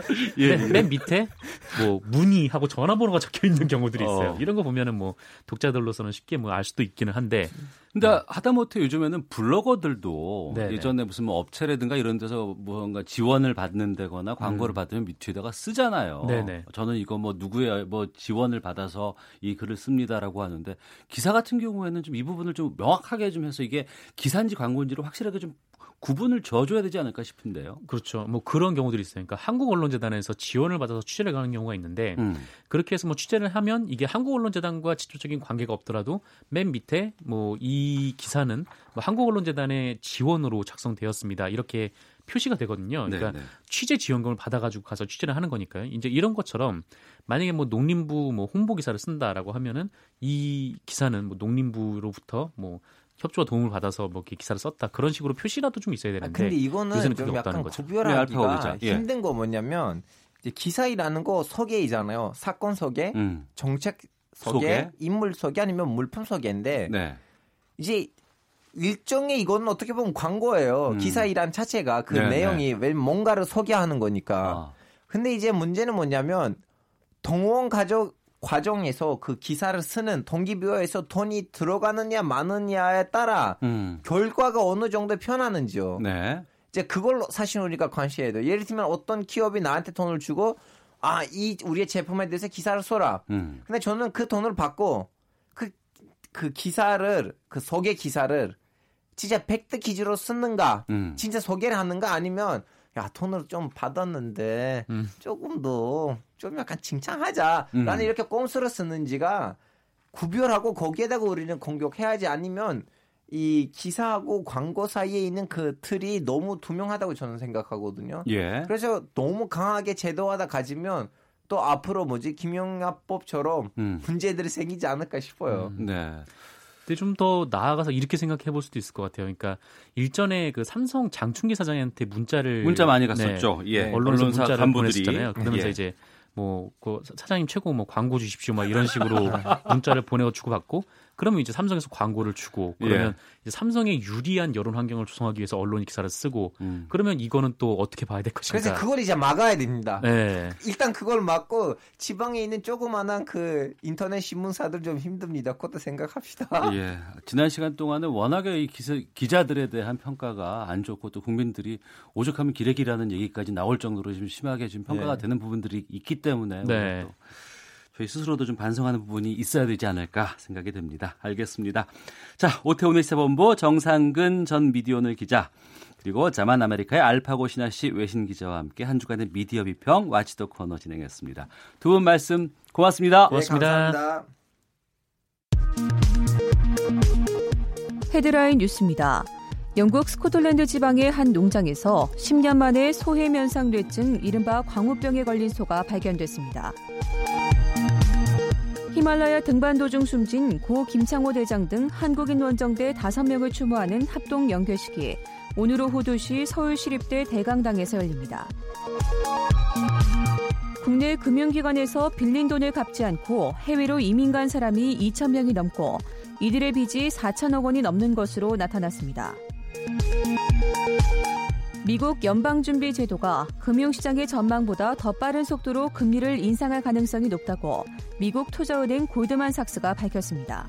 예, 맨, 예. 맨, 밑에 뭐 문의하고 전화번호가 적혀 있는 경우들이 있어요. 어. 이런 거 보면은 뭐 독자들로서는 쉽게 뭐 알 수도 있기는 한데. 근데 네. 하다못해 요즘에는 블로거들도 네네. 예전에 무슨 뭐 업체라든가 이런 데서 뭔가 지원을 받는다거나 광고를 음. 받으면 밑에다가 쓰잖아요. 네네. 저는 이거 뭐 누구의 뭐 지원을 받아서 이 글을 씁니다라고 하는데 기사 같은 경우에는 좀 이 부분을 좀 명확하게 좀 해서 이게 기사인지 광고인지를 확실하게 좀 구분을 져줘야 되지 않을까 싶은데요. 그렇죠. 뭐 그런 경우들이 있어요. 그러니까 한국 언론재단에서 지원을 받아서 취재를 가는 경우가 있는데 음. 그렇게 해서 뭐 취재를 하면 이게 한국 언론재단과 직접적인 관계가 없더라도 맨 밑에 뭐 이 기사는 뭐 한국 언론재단의 지원으로 작성되었습니다. 이렇게 표시가 되거든요. 그러니까 네네. 취재 지원금을 받아가지고 가서 취재를 하는 거니까요. 이제 이런 것처럼 만약에 뭐 농림부 뭐 홍보 기사를 쓴다라고 하면은 이 기사는 뭐 농림부로부터 뭐 협조와 도움을 받아서 뭐 기사를 썼다 그런 식으로 표시라도 좀 있어야 되는데. 아, 근데 이거는 좀 약간 구별하기가 네, 힘든 거 뭐냐면 이제 기사이라는 거 소개이잖아요. 사건 소개, 음. 정책 소개, 소개, 인물 소개 아니면 물품 소개인데 네. 이제 일종의 이거는 어떻게 보면 광고예요. 음. 기사이란 자체가 그 네, 내용이 네. 뭔가를 소개하는 거니까. 아. 근데 이제 문제는 뭐냐면 동원 가족 과정에서 그 기사를 쓰는 동기부여에서 돈이 들어가느냐 마느냐에 따라 음. 결과가 어느 정도 편하는지요. 네. 이제 그걸로 사실 우리가 관심해야 돼요. 예를 들면 어떤 기업이 나한테 돈을 주고 아, 이 우리의 제품에 대해서 기사를 써라. 음. 근데 저는 그 돈을 받고 그, 그 기사를, 그 소개 기사를 진짜 팩트 기준으로 쓰는가, 음. 진짜 소개를 하는가 아니면 야 돈을 좀 받았는데 음. 조금 더 좀 약간 칭찬하자라는 음. 이렇게 꼼수를 쓰는지가 구별하고 거기에다가 우리는 공격해야지 아니면 이 기사하고 광고 사이에 있는 그 틀이 너무 투명하다고 저는 생각하거든요. 예. 그래서 너무 강하게 제도화다 가지면 또 앞으로 뭐지 김영합법처럼 음. 문제들이 생기지 않을까 싶어요. 음. 네. 근데 좀 더 나아가서 이렇게 생각해 볼 수도 있을 것 같아요. 그러니까 일전에 그 삼성 장충기 사장한테 문자를 문자 많이 갔었죠. 네, 예. 언론사 문자를 간부들이 보냈었잖아요. 그러면서 예. 이제 뭐 그 사장님 최고 뭐 광고 주십시오 막 이런 식으로 문자를 보내고 주고받고 그러면 이제 삼성에서 광고를 주고 그러면 예. 이제 삼성에 유리한 여론 환경을 조성하기 위해서 언론이 기사를 쓰고 음. 그러면 이거는 또 어떻게 봐야 될 것인가? 그래서 그걸 이제 막아야 됩니다. 네. 일단 그걸 막고 지방에 있는 조그마한 그 인터넷 신문사들 좀 힘듭니다. 그것도 생각합시다. 예. 지난 시간 동안은 워낙에 이 기사, 기자들에 대한 평가가 안 좋고 또 국민들이 오죽하면 기레기라는 얘기까지 나올 정도로 좀 심하게 좀 평가가 네. 되는 부분들이 있기 때문에 네. 저희 스스로도 좀 반성하는 부분이 있어야 되지 않을까 생각이 듭니다. 알겠습니다. 자, 오태훈의 시사본부 정상근 전 미디어오늘 기자 그리고 자만 아메리카의 알파고 신하 씨 외신 기자와 함께 한 주간의 미디어 비평 와치도 코너 진행했습니다. 두 분 말씀 고맙습니다. 고맙습니다. 네, 헤드라인 뉴스입니다. 영국 스코틀랜드 지방의 한 농장에서 10년 만에 소해면상 뇌증 이른바 광우병에 걸린 소가 발견됐습니다. 히말라야 등반 도중 숨진 고 김창호 대장 등 한국인 원정대 5명을 추모하는 합동 영결식이 오늘 오후 2시 서울시립대 대강당에서 열립니다. 국내 금융기관에서 빌린 돈을 갚지 않고 해외로 이민 간 사람이 2천 명이 넘고 이들의 빚이 4천억 원이 넘는 것으로 나타났습니다. 미국 연방준비제도가 금융시장의 전망보다 더 빠른 속도로 금리를 인상할 가능성이 높다고 미국 투자은행 골드만 삭스가 밝혔습니다.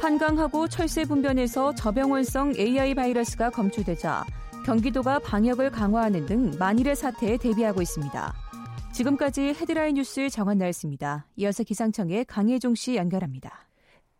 한강하고 철새 분변에서 저병원성 AI 바이러스가 검출되자 경기도가 방역을 강화하는 등 만일의 사태에 대비하고 있습니다. 지금까지 헤드라인 뉴스 정한 나였습니다. 이어서 기상청의 강혜종 씨 연결합니다.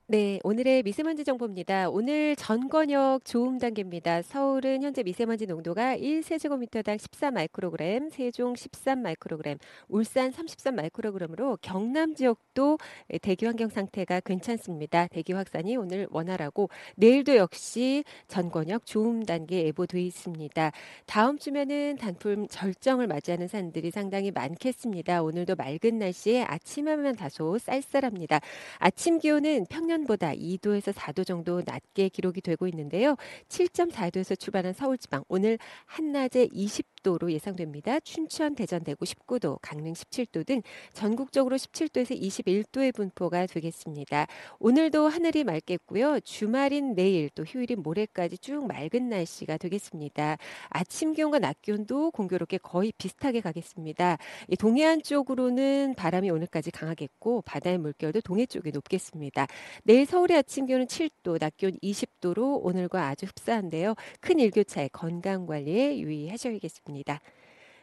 네, 오늘의 미세먼지 정보입니다. 오늘 전권역 좋음 단계입니다. 서울은 현재 미세먼지 농도가 1세제곱미터당 14 마이크로그램, 세종 13 마이크로그램, 울산 33 마이크로그램으로 경남 지역도 대기 환경 상태가 괜찮습니다. 대기 확산이 오늘 원활하고 내일도 역시 전권역 좋음 단계 예보돼 있습니다. 다음 주면은 단풍 절정을 맞이하는 산들이 상당히 많겠습니다. 오늘도 맑은 날씨에 아침하면 다소 쌀쌀합니다. 아침 기온은 평년 평년보다 2도에서 4도 정도 낮게 기록이 되고 있는데요. 7.4도에서 출발한 서울지방 오늘 한낮에 20 도로 예상됩니다. 춘천, 대전, 대구 19도, 강릉 17도 등 전국적으로 17도에서 21도의 분포가 되겠습니다. 오늘도 하늘이 맑겠고요. 주말인 내일 또 휴일인 모레까지 쭉 맑은 날씨가 되겠습니다. 아침 기온과 낮 기온도 공교롭게 거의 비슷하게 가겠습니다. 동해안 쪽으로는 바람이 오늘까지 강하겠고 바다의 물결도 동해 쪽에 높겠습니다. 내일 서울의 아침 기온은 7도, 낮 기온 20도로 오늘과 아주 흡사한데요. 큰 일교차에 건강 관리에 유의하셔야겠습니다.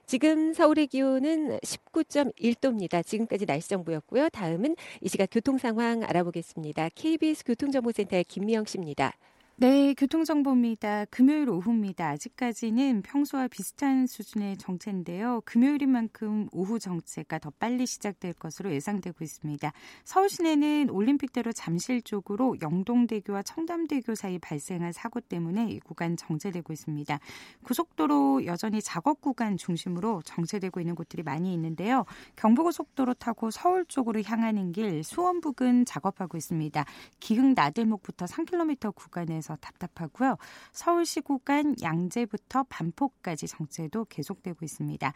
지금 서울의 기온은 19.1도입니다. 지금까지 날씨 정보였고요. 다음은 이 시각 교통 상황 알아보겠습니다. KBS 교통정보센터의 김미영 씨입니다. 네, 교통정보입니다. 금요일 오후입니다. 아직까지는 평소와 비슷한 수준의 정체인데요. 금요일인 만큼 오후 정체가 더 빨리 시작될 것으로 예상되고 있습니다. 서울 시내는 올림픽대로 잠실 쪽으로 영동대교와 청담대교 사이 발생한 사고 때문에 이 구간 정체되고 있습니다. 고속도로 여전히 작업 구간 중심으로 정체되고 있는 곳들이 많이 있는데요. 경부고속도로 타고 서울 쪽으로 향하는 길 수원 부근 작업하고 있습니다. 기흥 나들목부터 3km 구간에서 있어서 답답하고요. 서울시 구간 양재부터 반포까지 정체도 계속되고 있습니다.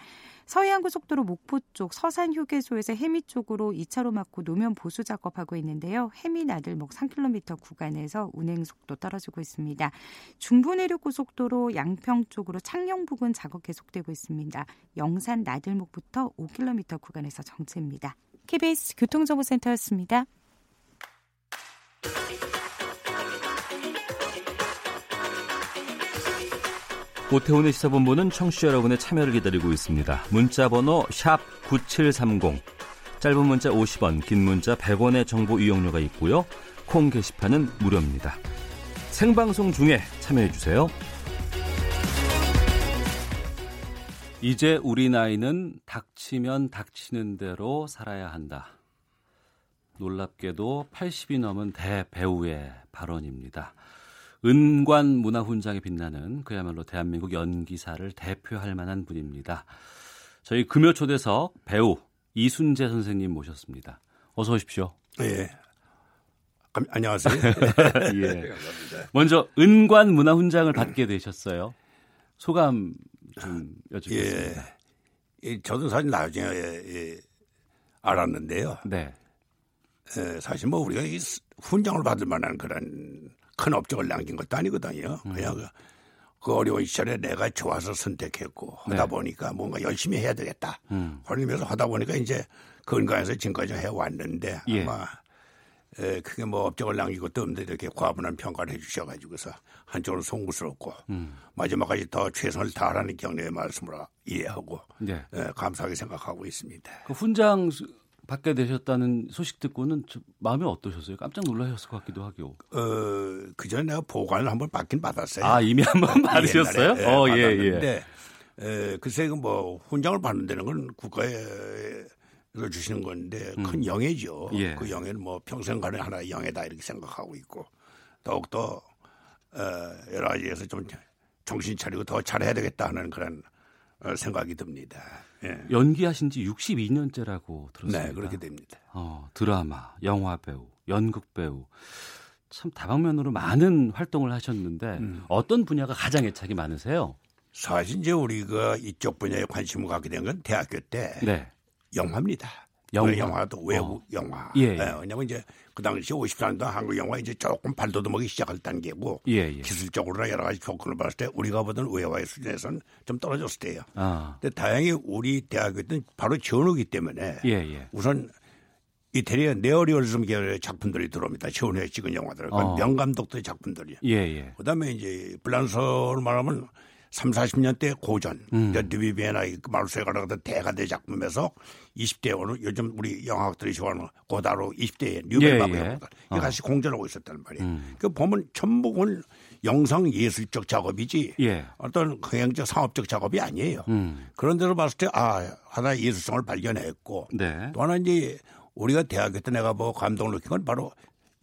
서해안고속도로 목포 쪽 서산 휴게소에서 해미 쪽으로 2차로 막고 노면 보수 작업하고 있는데요. 해미 나들목 3km 구간에서 운행 속도 떨어지고 있습니다. 중부 내륙 고속도로 양평 쪽으로 창녕 부근 작업 계속되고 있습니다. 영산 나들목부터 5km 구간에서 정체입니다. KBS 교통정보센터였습니다. 오태훈의 시사본부는 청취자 여러분의 참여를 기다리고 있습니다. 문자 번호 9730. 짧은 문자 50원, 긴 문자 100원의 정보 이용료가 있고요. 콩 게시판은 무료입니다. 생방송 중에 참여해 주세요. 이제 우리 나이는 닥치면 닥치는 대로 살아야 한다. 놀랍게도 80이 넘은 대배우의 발언입니다. 은관 문화훈장에 빛나는 그야말로 대한민국 연기사를 대표할 만한 분입니다. 저희 금요 초대석 배우 이순재 선생님 모셨습니다. 어서 오십시오. 예. 안녕하세요. 예. 먼저 은관 문화훈장을 받게 되셨어요. 소감 좀 여쭙겠습니다. 예. 저도 사실 나중에 예, 알았는데요. 네. 예, 사실 뭐 우리가 이 훈장을 받을 만한 그런 큰 업적을 남긴 것도 아니거든요. 음. 그냥 그, 그 어려운 시절에 내가 좋아서 선택했고 하다 네. 보니까 뭔가 열심히 해야 되겠다. 음. 그러면서 하다 보니까 이제 건강에서 지금까지 해왔는데 예. 아마 에, 그게 뭐 업적을 남긴 것도 없는데 이렇게 과분한 평가를 해주셔가지고서 한쪽으로 송구스럽고 음. 마지막까지 더 최선을 다하라는 격려의 말씀을 이해하고 네. 에, 감사하게 생각하고 있습니다. 그 훈장 받게 되셨다는 소식 듣고는 마음이 어떠셨어요? 깜짝 놀라셨을 것 같기도 하고. 어, 그 전에 내가 보관을 한번 받긴 받았어요. 아, 이미 한번 받으셨어요? 예, 어, 예, 예. 에, 글쎄, 뭐, 훈장을 받는 데는 건 국가에서 주시는 건데 큰 음. 영예죠. 예. 그 영예는 뭐 평생 가는 하나의 영예다 이렇게 생각하고 있고 더욱더 어, 여러 가지에서 좀 정신 차리고 더 잘해야 되겠다 하는 그런 어, 생각이 듭니다. 예. 연기하신 지 62년째라고 들었습니다. 네, 그렇게 됩니다. 어, 드라마, 영화 배우, 연극 배우. 참 다방면으로 많은 활동을 하셨는데 음. 어떤 분야가 가장 애착이 많으세요? 사실 이제 우리가 이쪽 분야에 관심을 갖게 된 건 대학교 때 네. 영화입니다. 영화. 영화도 외국 어. 영화. 예, 예. 네, 왜냐면 이제 그 당시 50년대 한국 영화 이제 조금 발돋움하기 시작할 단계고 예, 예. 기술적으로 여러 가지 조건을 봤을 때 우리가 보던 외화의 수준에서는 좀 떨어졌을 때예요. 아. 근데 다행히 우리 대학교 때는 바로 전후기 때문에 예, 예. 우선 이태리의 네어리얼즘 계열의 작품들이 들어옵니다. 최원회 찍은 영화들. 어. 명 감독들의 작품들이. 예, 예. 그다음에 이제 블란서로 말하면 3, 40년대 고전, 음. 르비비에나 마르세가 같은 대가대 작품에서 20대 오늘 요즘 우리 영화학들이 좋아하는 고다로 20대의 뉴벨바브 예, 예. 영화들 이게 어. 같이 공존하고 있었단 말이에요. 음. 그 보면 전부는 영상 예술적 작업이지 예. 어떤 흥행적 상업적 작업이 아니에요. 음. 그런 데로 봤을 때 아 하나의 예술성을 발견했고 네. 또 하나 이제 우리가 대학교 때 내가 뭐 감동을 느낀 건 바로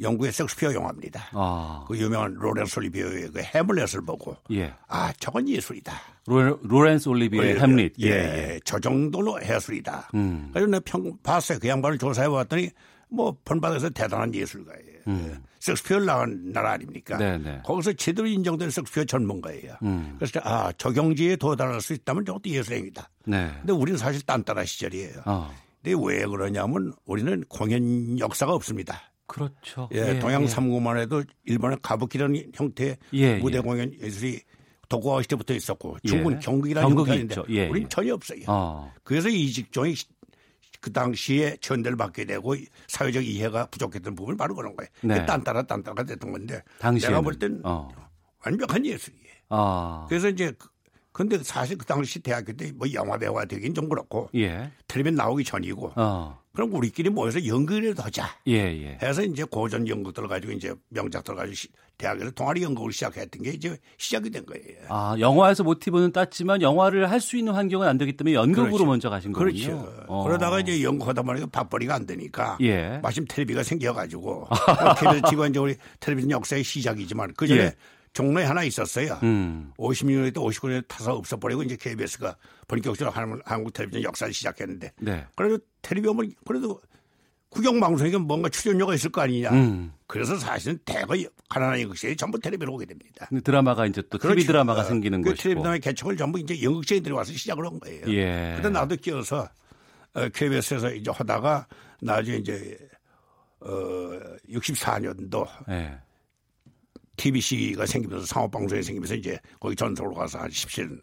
영국의 섹스피어 영화입니다. 아. 그 유명한 로렌스 올리비오의 그 해물렛을 보고 예. 아 저건 예술이다. 로, 로렌스 올리비오의 예, 햄릿. 예, 예, 저 정도로 예술이다. 음. 그래서 내가 평 봤어요. 그 양반을 조사해 봤더니 뭐 본받아서 대단한 예술가예요. 음. 섹스피어를 나간 나라 아닙니까? 네네. 네. 거기서 제대로 인정된 섹스피어 전문가예요. 음. 그래서 아 저경지에 도달할 수 있다면 저것도 예술행위다. 네. 근데 우리는 사실 딴따라 시절이에요. 어. 근데 왜 그러냐면 우리는 공연 역사가 없습니다. 그렇죠. 예, 예 동양 예. 삼국만 해도 일본의 가부키라는 형태의 예, 무대 예. 공연 예술이 도쿠가와 시대부터 있었고 예. 중국은 경극이라는 형태인데 예, 우리는 전혀 없어요. 어. 그래서 이 직종이 그 당시에 전대를 받게 되고 사회적 이해가 부족했던 부분이 바로 그런 거예요. 네. 딴따라 딴따라가 됐던 건데 당시에는. 내가 볼땐 어. 완벽한 예술이에요. 아. 그래서 이제 그, 근데 사실 그 당시 대학교 때 뭐 영화 배우가 되긴 좀 그렇고 예. 텔레비전 나오기 전이고 어. 그럼 우리끼리 모여서 연극이라도 하자. 예, 예. 해서 이제 고전 연극들 가지고 이제 명작들 가지고 대학에서 동아리 연극을 시작했던 게 이제 시작이 된 거예요. 아, 영화에서 모티브는 땄지만 영화를 할 수 있는 환경은 안 되기 때문에 연극으로 그렇죠. 먼저 가신 거군요. 그렇죠. 어. 그러다가 이제 연극하다 보니까 밥벌이가 안 되니까 예. 마침 텔레비가 생겨가지고 KBS 직원 이제 우리 텔레비전 역사의 시작이지만 그 전에 예. 종로에 하나 있었어요. 음. 50년대 59년에 타서 없어버리고 이제 KBS가 본격적으로 한국 텔레비전 역사를 시작했는데 네. 그래도 텔레비전은 그래도 국영방송에게 뭔가 출연료가 있을 거 아니냐. 음. 그래서 사실은 대거 가난한 연극제에 전부 텔레비로 오게 됩니다. 드라마가 이제 또 그렇죠. TV 드라마가 생기는 그 것이고. 텔레비 드라마의 개척을 전부 이제 연극제인들이 와서 시작을 한 거예요. 예. 근데 나도 끼어서 어, KBS에서 이제 하다가 나중에 이제 어 64년도 예. TBC가 생기면서 상업방송이 생기면서 이제 거기 전속으로 가서 한 17년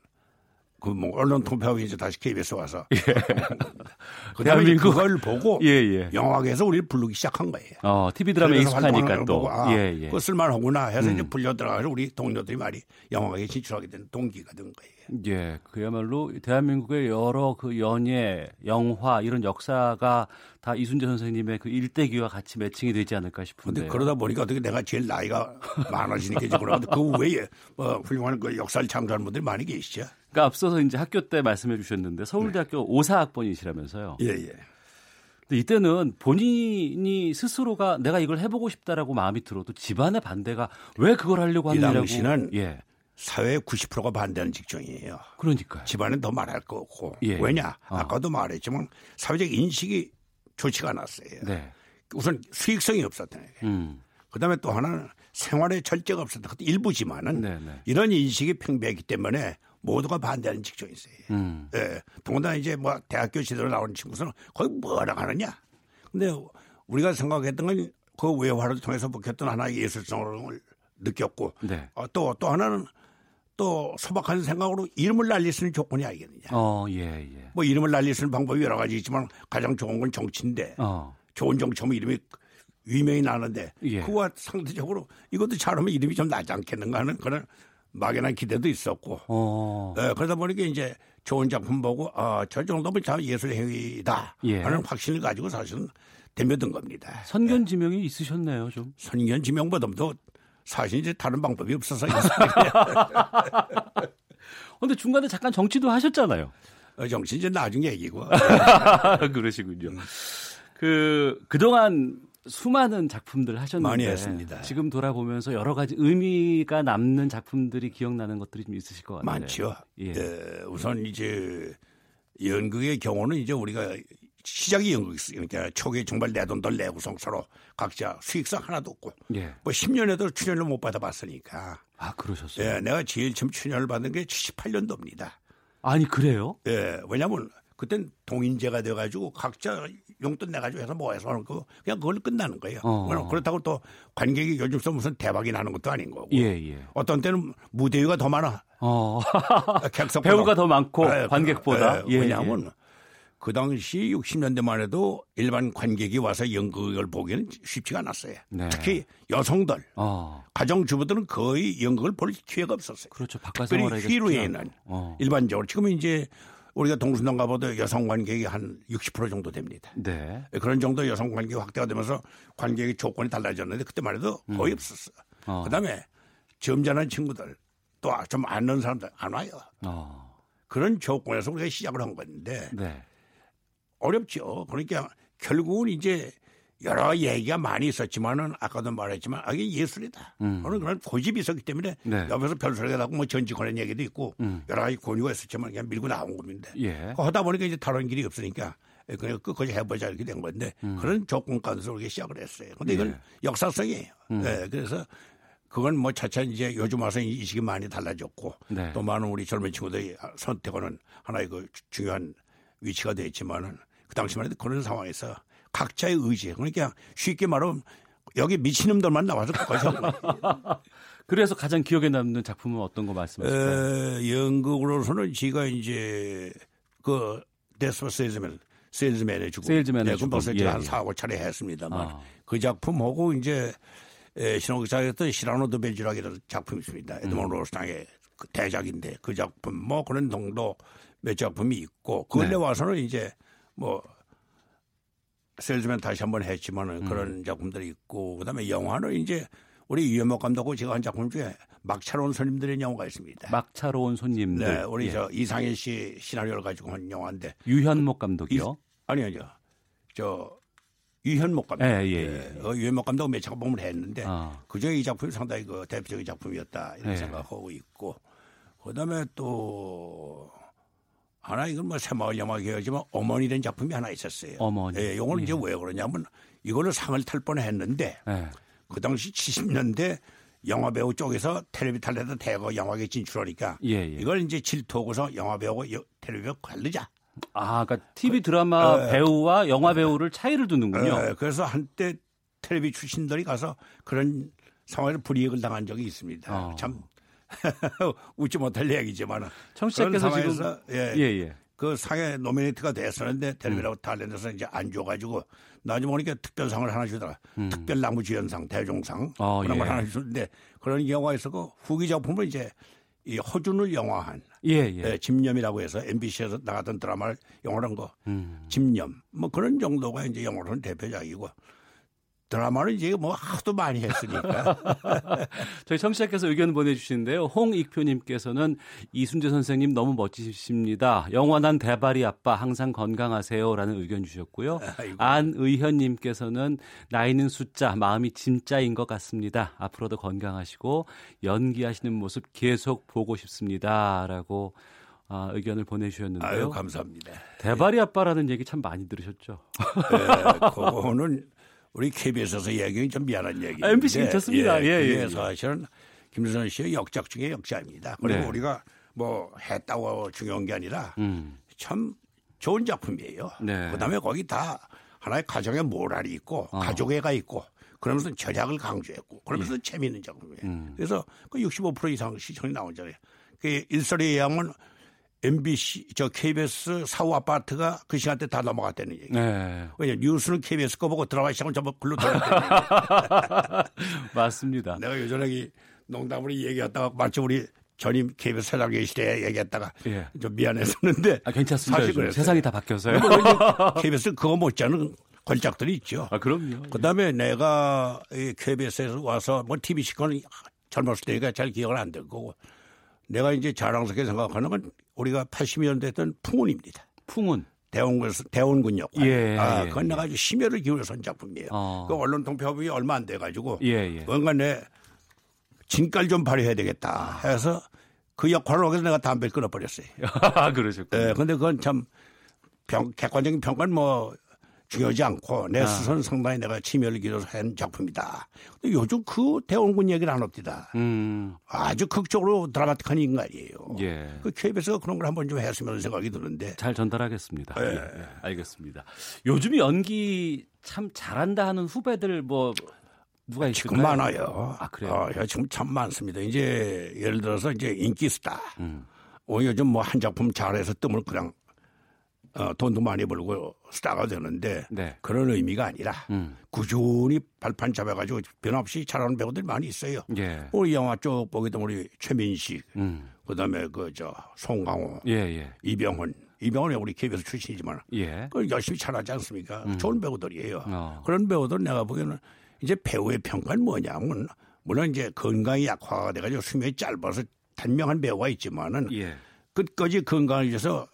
그 뭐 언론 통폐하고 이제 다시 KBS 와서 예. 그다음에 그걸 보고 예, 예. 영화계에서 우리를 부르기 시작한 거예요. 어, TV 드라마에 익숙하니까 또 보고, 아, 예, 예. 그 쓸만하구나 해서 음. 이제 불려 들어가서 우리 동료들이 말이 영화계에 진출하게 된 동기가 된 거예요. 예, 그야말로 대한민국의 여러 그 연예, 영화 이런 역사가 다 이순재 선생님의 그 일대기와 같이 매칭이 되지 않을까 싶은데. 근데 그러다 보니까 어떻게 내가 제일 나이가 많아지니까 이제 그러는데 그 외에 뭐 훌륭한 그 역사를 창조하는 분들이 많이 계시죠. 그러니까 앞서서 이제 학교 때 말씀해 주셨는데 서울대학교 네. 오사학번이시라면서요. 예, 예. 근데 이때는 본인이 스스로가 내가 이걸 해보고 싶다라고 마음이 들어도 집안의 반대가 왜 그걸 하려고 하느냐고. 이 당시는 예. 사회 90%가 반대하는 직종이에요. 그러니까 집안은 더 말할 거 없고 예. 왜냐? 어. 아까도 말했지만 사회적 인식이 좋지가 않았어요. 네. 우선 수익성이 없었다. 음. 그다음에 또 하나는 생활의 절제가 없었다. 그것도 일부지만은 네네. 네. 이런 인식이 팽배했기 때문에 모두가 반대하는 직종이 있어요. 음. 예. 더군다나 이제 뭐 대학교 지도로 나오는 친구들은 거의 뭐라 하느냐. 근데 우리가 생각했던 건 그 외화를 통해서 먹혔던 하나의 예술성을 느꼈고 네. 어, 또, 또 하나는 또 소박한 생각으로 이름을 날릴 수 있는 조건이 아니겠느냐. 어, 예, 예. 뭐 이름을 날릴 수 있는 방법이 여러 가지 있지만 가장 좋은 건 정치인데 어. 좋은 정치면 이름이 위명이 나는데 예. 그와 상대적으로 이것도 잘하면 이름이 좀 나지 않겠는가 하는 그런 막연한 기대도 있었고 어. 예, 그러다 보니까 이제 좋은 작품 보고 아, 저 정도면 참 예술 행위다 예. 하는 확신을 가지고 사실은 덤벼든 겁니다. 선견 지명이 예. 있으셨네요, 좀. 선견 지명보다도 사실 이제 다른 방법이 없어서. 근데 중간에 잠깐 정치도 하셨잖아요. 어, 정치 이제 나중에 얘기고. 그러시군요. 음. 그, 그동안 수많은 작품들 하셨는데 많이 했습니다. 지금 돌아보면서 여러 가지 의미가 남는 작품들이 기억나는 것들이 좀 있으실 것 같아요. 많죠. 예. 예. 우선 이제 연극의 경우는 이제 우리가 시작이 연극이었어요. 그러니까 초기에 정말 내돈들 내구성 서로 각자 수익성 하나도 없고 예. 뭐 10년에도 출연을 못 받아봤으니까. 아 그러셨어요? 예, 내가 제일 처음 출연을 받은 게 78년도입니다. 아니 그래요? 예, 왜냐하면 그땐 동인제가 돼가지고 각자 용돈 내가지고 해서 모아서 하는 거 그냥 그걸 끝나는 거예요. 어. 그렇다고 또 관객이 요즘서 무슨 대박이 나는 것도 아닌 거고. 예, 예. 어떤 때는 무대 위가 더 많아. 어. 배우가 더 많고 네, 관객보다. 예, 왜냐하면 예. 그 당시 60년대만 해도 일반 관객이 와서 연극을 보기는 쉽지가 않았어요. 네. 특히 여성들, 어. 가정주부들은 거의 연극을 볼 기회가 없었어요. 그렇죠. 바깥 생활에 휘루에는 어. 일반적으로 지금 이제 우리가 동순동 가보도 여성 관객이 한 60% 정도 됩니다. 네. 그런 정도 여성 관객이 확대가 되면서 관객의 조건이 달라졌는데 그때만 해도 거의 음. 없었어. 어. 그다음에 점잖은 친구들 또 좀 아는 사람들 안 와요. 어. 그런 조건에서 우리가 시작을 한 건데 네. 어렵죠. 그러니까 결국은 이제 여러 얘기가 많이 있었지만은 아까도 말했지만 아, 이게 예술이다. 음. 그런 그런 고집이 있었기 때문에 네. 옆에서 별소리가 나고 뭐 전직하는 얘기도 있고 음. 여러 가지 권유가 있었지만 그냥 밀고 나온 겁니다. 예. 하다 보니까 이제 다른 길이 없으니까 그냥 끝까지 해보자 이렇게 된 건데 음. 그런 조건 가운데서 우리가 시작을 했어요. 근데 이건 예. 역사성이에요. 음. 네, 그래서 그건 뭐 차차 이제 요즘 와서 인식이 많이 달라졌고 네. 또 많은 우리 젊은 친구들이 선택하는 하나의 그 중요한 위치가 됐지만은 그 당시만 해도 그런 상황에서 각자의 의지. 그러니까 쉽게 말하면 여기 미친놈들만 나와서 거기서 그래서 가장 기억에 남는 작품은 어떤 거 말씀하실까요? 연극으로서는 제가 이제 그 Death of a Salesman 세일즈맨의 죽음. 세일즈맨의 네, 죽음. 벌써 예, 한 4, 5차례 했습니다만 아. 그 작품하고 이제 신혼극장이었던 시라노 드 벨주라기라는 작품이 있습니다. 에드먼 음. 로스탕의 그 대작인데 그 작품 뭐 그런 정도 몇 작품이 있고 근래 네. 와서는 이제 뭐 셀즈맨 다시 한번 했지만은 음. 그런 작품들이 있고 그다음에 영화는 이제 우리 유현목 감독하고 제가 한 작품 중에 막차로운 손님들의 영화가 있습니다. 막차로운 손님들. 네, 우리 예. 저 이상일 씨 시나리오를 가지고 한 영화인데. 유현목 감독이요? 이, 아니요, 아니요. 저 유현목 감독. 예, 예, 예. 어, 유현목 감독 몇 작품을 했는데 아. 그중에 이 작품이 상당히 그 대표적인 작품이었다 이런 예. 생각하고 있고 그다음에 또 하나 이건 뭐 새마을 영화 계열지만 어머니 된 작품이 하나 있었어요. 어머니. 예, 이걸 예. 이제 왜 그러냐면 이거는 상을 탈 뻔했는데 예. 그 당시 70년대 영화 배우 쪽에서 텔레비 탈래도 대거 영화계 진출하니까 예, 예. 이걸 이제 질투하고서 영화 배우고 텔레비 배우 관리자. 아, 그러니까 TV 드라마 그, 배우와 영화 배우를 차이를 두는군요. 에, 그래서 한때 텔레비 출신들이 가서 그런 상황에서 불이익을 당한 적이 있습니다. 어. 참 웃지 못할 얘기지만 청취자께서 지금 예, 예, 예. 그 상에 노미네이트가 됐었는데 텔레비라고 음. 탤런트에서 이제 안 줘가지고 나중에 보니까 특별상을 하나 주더라. 음. 특별 나무주연상, 대종상 어, 그런 예. 걸 하나 주는데 그런 경우가 있었고 후기 작품을 이제 이 허준을 영화한 예, 예. 예, 집념이라고 해서 MBC에서 나갔던 드라마를 영화로 한 거 음. 집념 뭐 그런 정도가 이제 영화로는 대표작이고 드라마는 이제 뭐 하도 많이 했으니까. 저희 청취자께서 의견 보내주시는데요. 홍익표님께서는 이순재 선생님 너무 멋지십니다. 영원한 대발이 아빠 항상 건강하세요 라는 의견 주셨고요. 아이고. 안의현님께서는 나이는 숫자, 마음이 진짜인 것 같습니다. 앞으로도 건강하시고 연기하시는 모습 계속 보고 싶습니다 라고. 아, 의견을 보내주셨는데요. 아유, 감사합니다. 대발이 아빠라는 얘기 참 많이 들으셨죠? 네, 그거는 우리 KBS에서 얘기는 좀 미안한 얘기. 아, MBC 괜찮습니다. 예, 예, 예. 사실은 김수선 씨의 역작 중에 역작입니다. 그리고 네. 우리가 뭐 했다고 중요한 게 아니라 음. 참 좋은 작품이에요. 네. 그다음에 거기 다 하나의 가정의 모랄이 있고 어. 가족애가 있고 그러면서 절약을 강조했고 그러면서 예. 재미있는 작품이에요. 음. 그래서 그 65% 이상 시청이 나오잖아요. 그 일설에 의하면 MBC 저 KBS 사후 아파트가 그 시간대 다 넘어갔다는 얘기. 네. 왜냐 뉴스는 KBS 거 보고 드라마 시작은 전부 글로 돌았다는 맞습니다. 내가 예전에 농담으로 얘기했다가 마치 우리 전임 KBS 사장 계 시대에 얘기했다가 예. 좀 미안했었는데 아, 괜찮습니다. 사실. 세상이 다 바뀌어서요. KBS 그거 못지않은 걸작들이 있죠. 아 그럼요. 그다음에 내가 KBS에서 와서 뭐 TV 시간은 젊었을 때니까 잘 기억을 안 될 거고 내가 이제 자랑스럽게 생각하는 건 우리가 80년대 했던 풍운입니다. 풍운. 대원군, 대원군 역할. 예, 아, 예, 그건 예. 내가 아주 심혈을 기울여서 한 작품이에요. 어. 그 언론 통폐합이 얼마 안 돼가지고. 예, 예. 뭔가 내 진깔 좀 발휘해야 되겠다 해서 그 역할을 하기 위해서 내가 담배를 끊어버렸어요. 아, 그러셨군요. 예, 근데 그건 참 평, 객관적인 평가는 뭐 중요하지 않고 내 아. 스스로는 상당히 내가 치매를 기울여서 한 작품이다. 근데 요즘 그 대원군 얘기를 안 합니다. 음. 아주 극적으로 드라마틱한 인간이에요. 예. 그 KBS가 그런 걸 한번 좀 했으면 생각이 드는데. 잘 전달하겠습니다. 예. 예. 알겠습니다. 요즘 연기 참 잘한다 하는 후배들 뭐 누가 있을까요? 지금 많아요. 아, 그래요? 어, 지금 참 많습니다. 이제 예를 들어서 이제 인기 스타. 음. 어, 요즘 뭐 한 작품 잘해서 뜸을 그냥 어, 돈도 많이 벌고 스타가 되는데 네. 그런 의미가 아니라 음. 꾸준히 발판 잡아가지고 변함없이 잘하는 배우들이 많이 있어요. 예. 우리 영화 쪽 보게 되면 우리 최민식, 음. 그다음에 그 저 송강호, 예, 예. 이병헌, 이병헌이 우리 KBS 출신이지만 예. 그 열심히 잘하지 않습니까? 음. 좋은 배우들이에요. 어. 그런 배우들 내가 보기에는 이제 배우의 평가는 뭐냐면 물론 이제 건강이 약화가 돼가지고 수명이 짧아서 단명한 배우가 있지만은 예. 끝까지 건강을 위해서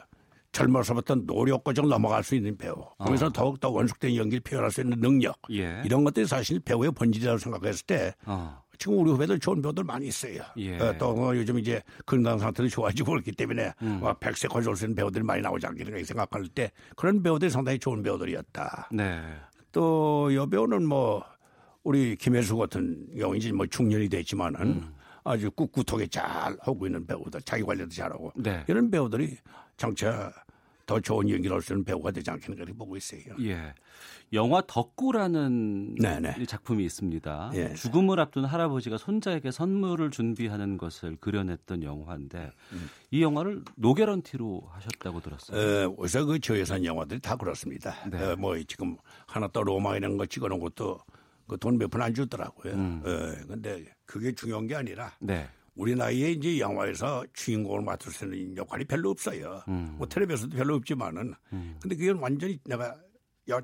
젊어서부터 노력과 좀 넘어갈 수 있는 배우. 거기서 어. 더욱더 원숙된 연기를 표현할 수 있는 능력. 예. 이런 것들이 사실 배우의 본질이라고 생각했을 때 어. 지금 우리 후배들 좋은 배우들 많이 있어요. 예. 어, 또뭐 요즘 이제 건강 상태도 좋아지고 그렇기 때문에 음. 뭐 백세 건설 수 있는 배우들이 많이 나오지 않겠는가 생각할 때 그런 배우들이 상당히 좋은 배우들이었다. 네. 또 여배우는 뭐 우리 김혜수 같은 경우 이제 뭐 중년이 됐지만은 음. 아주 꿋꿋하게 잘 하고 있는 배우들, 자기 관리도 잘하고 네. 이런 배우들이 장차 더 좋은 연기를 할 수 있는 배우가 되지 않겠는가 이렇게 보고 있어요. 예. 영화 덕구라는 네네. 작품이 있습니다. 예. 죽음을 앞둔 할아버지가 손자에게 선물을 준비하는 것을 그려냈던 영화인데 음. 이 영화를 노게런티로 하셨다고 들었어요. 에, 우선 그 저예산 영화들이 다 그렇습니다. 네. 에, 뭐 지금 하나 또 로마 이런 거 찍어놓은 것도 그 돈 몇 푼 안 주더라고요. 음. 에, 근데 그게 중요한 게 아니라 네. 우리 나이에 이제 영화에서 주인공을 맡을 수 있는 역할이 별로 없어요. 음. 뭐 텔레비에서도 별로 없지만은. 음. 근데 그건 완전히 내가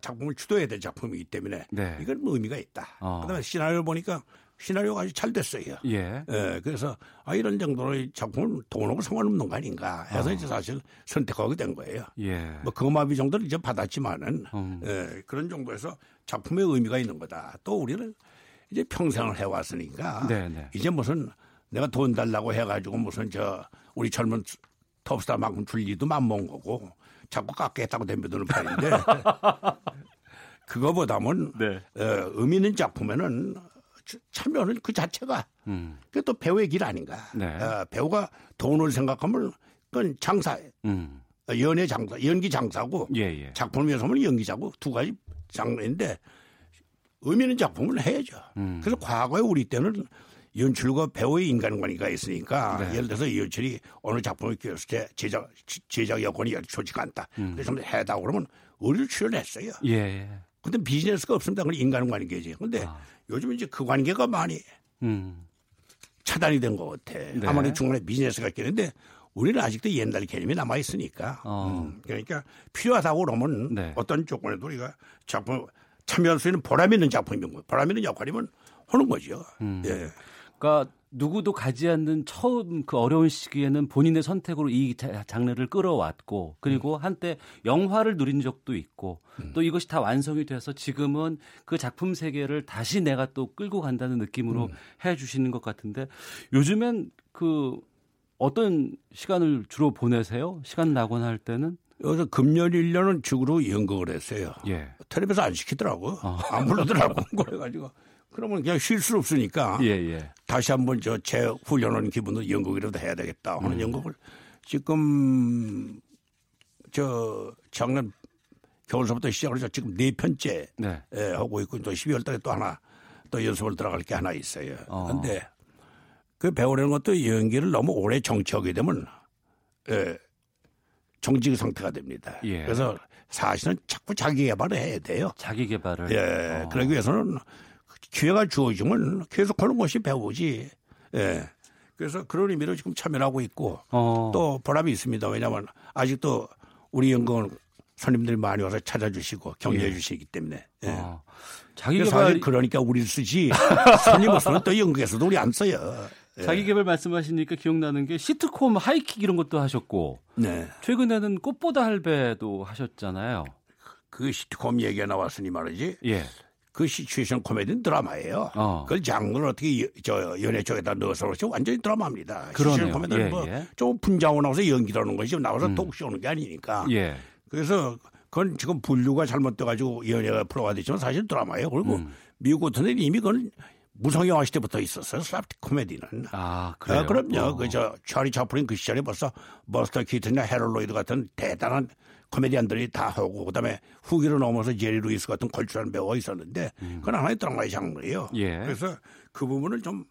작품을 주도해야 될 작품이기 때문에 네. 이건 뭐 의미가 있다. 어. 그다음에 시나리오 보니까 시나리오가 아주 잘 됐어요. 예. 예 그래서 아 이런 정도의 작품은 돈하고 상관없는 거 아닌가 해서 어. 이제 사실 선택하게 된 거예요. 예. 뭐 거마비 정도는 이제 받았지만은 음. 예, 그런 정도에서 작품의 의미가 있는 거다. 또 우리는 이제 평생을 해왔으니까 네네. 네. 이제 무슨 내가 돈 달라고 해가지고 무슨 저 우리 젊은 톱스타만큼 줄 리도 맘먹은 거고 자꾸 깎겠다고 덤벼드는 판인데 그거보다는 네. 어, 의미 있는 작품에는 참여는 그 자체가 음. 그게 또 배우의 길 아닌가. 네. 어, 배우가 돈을 생각하면 그건 장사, 음. 어, 연애 장사, 연기 장사고 예, 예. 작품을 위해서 하면 연기자고 두 가지 장르인데 의미 있는 작품을 해야죠. 음. 그래서 과거에 우리 때는 연출과 배우의 인간관계가 있으니까 네. 예를 들어서 연출이 어느 작품을 끼웠을 때 제작 제작 여건이 좋지가 않다. 음. 그래서 해다 그러면 의를 출연했어요. 예. 근데 비즈니스가 없습니다. 그건 인간관계지. 근데 아. 요즘 이제 그 관계가 많이 음. 차단이 된 것 같아. 네. 아무래도 중간에 비즈니스가 있겠는데 우리는 아직도 옛날 개념이 남아 있으니까. 어. 음. 그러니까 필요하다고 그러면 네. 어떤 조건에도 우리가 작품 참여할 수 있는 보람 있는 작품이면 보람 있는 역할이면 하는 거죠. 음. 예. 그러니까 누구도 가지 않는 처음 그 어려운 시기에는 본인의 선택으로 이 장르를 끌어왔고 그리고 음. 한때 영화를 누린 적도 있고 음. 또 이것이 다 완성이 돼서 지금은 그 작품 세계를 다시 내가 또 끌고 간다는 느낌으로 음. 해 주시는 것 같은데 요즘엔 그 어떤 시간을 주로 보내세요? 시간 나거나 할 때는? 여기서 금년 1년은 죽으로 연극을 했어요. 예. 텔레비에서 안 시키더라고. 어. 안 불러더라고. 그래가지고. 그러면 그냥 쉴 수 없으니까 예, 예. 다시 한번 저 재훈련하는 기분으로 연극이라도 해야 되겠다 하는 음. 연극을 지금 저 작년 겨울서부터 시작을 해서 지금 네 편째 네. 예, 하고 있고 또 12월 달에 또 하나 또 연습을 들어갈 게 하나 있어요. 그런데 어. 그 배우라는 것도 연기를 너무 오래 정치하게 되면 예, 정직 상태가 됩니다. 예. 그래서 사실은 자꾸 자기 개발을 해야 돼요. 자기 개발을. 예. 어. 그러기 위해서는 기회가 주어지면 계속 하는 것이 배우지. 예. 그래서 그런 의미로 지금 참여하고 있고 어. 또 보람이 있습니다. 왜냐하면 아직도 우리 연극은 손님들이 많이 와서 찾아주시고 격려해 예. 주시기 때문에. 예. 어. 자기 개발 그러니까 우리 쓰지 손님 없으면 또 연극에서도 우리 안 써요. 예. 자기 개발 말씀하시니까 기억나는 게 시트콤 하이킥 이런 것도 하셨고 네. 최근에는 꽃보다 할배도 하셨잖아요. 그 시트콤 얘기가 나왔으니 말이지. 예. 그 시츄에이션 코미디는 드라마예요. 어. 그걸 장르를 어떻게 저 연예 쪽에다 넣어서 그렇지 완전히 드라마입니다. 시츄에이션 코미디는 예, 뭐좀 예. 분장하고 나와서 연기하는 것이 나와서 음. 독시 오는 게 아니니까. 예. 그래서 그건 지금 분류가 잘못돼가지고 연예가 프로가 됐지만 사실 드라마예요. 그리고 음. 미국 같은 데는 이미 그건 무성영화 시대부터 있었어요. 슬랩스틱 코미디는. 아, 그래요? 아, 그럼요. 어. 그저 찰리 채플린 그 시절에 벌써 버스터 키튼이나 해럴드 로이드 같은 대단한 코미디언들이 다 하고 그다음에 후기로 넘어서 제리 루이스 같은 걸출한 배우가 있었는데 음. 그건 하나의 드라마의 장르예요. 예. 그래서 그 부분을 좀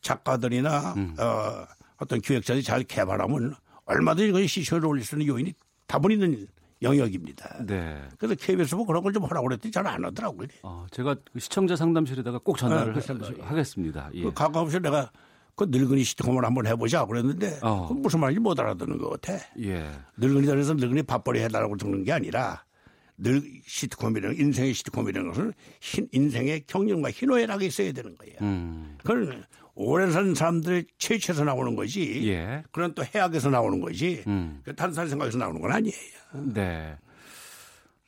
작가들이나 음. 어, 어떤 기획자들이 잘 개발하면 얼마든지 그 시초를 올릴 수 있는 요인이 다분 있는 영역입니다. 네. 그래서 KBS 뭐 그런 걸 좀 하라고 그랬더니 잘 안 하더라고요. 어, 제가 그 시청자 상담실에다가 꼭 전화를 네, 하겠습니다. 예. 그 가까우서 내가 그 늙은이 시트콤을 한번 해보자 그랬는데 어. 그 무슨 말인지 못 알아듣는 것 같아. 예. 늙은이들에서 늙은이 밥벌이 해달라고 듣는 게 아니라 늘 시트콤이라는 인생의 시트콤이라는 것은 흰, 인생의 경륜과 희노애락이 있어야 되는 거예요. 음. 그건 오래 산 사람들의 체취에서 나오는 거지. 예. 그런 또 해악에서 나오는 거지. 음. 그 다른 사람 생각에서 나오는 건 아니에요. 네.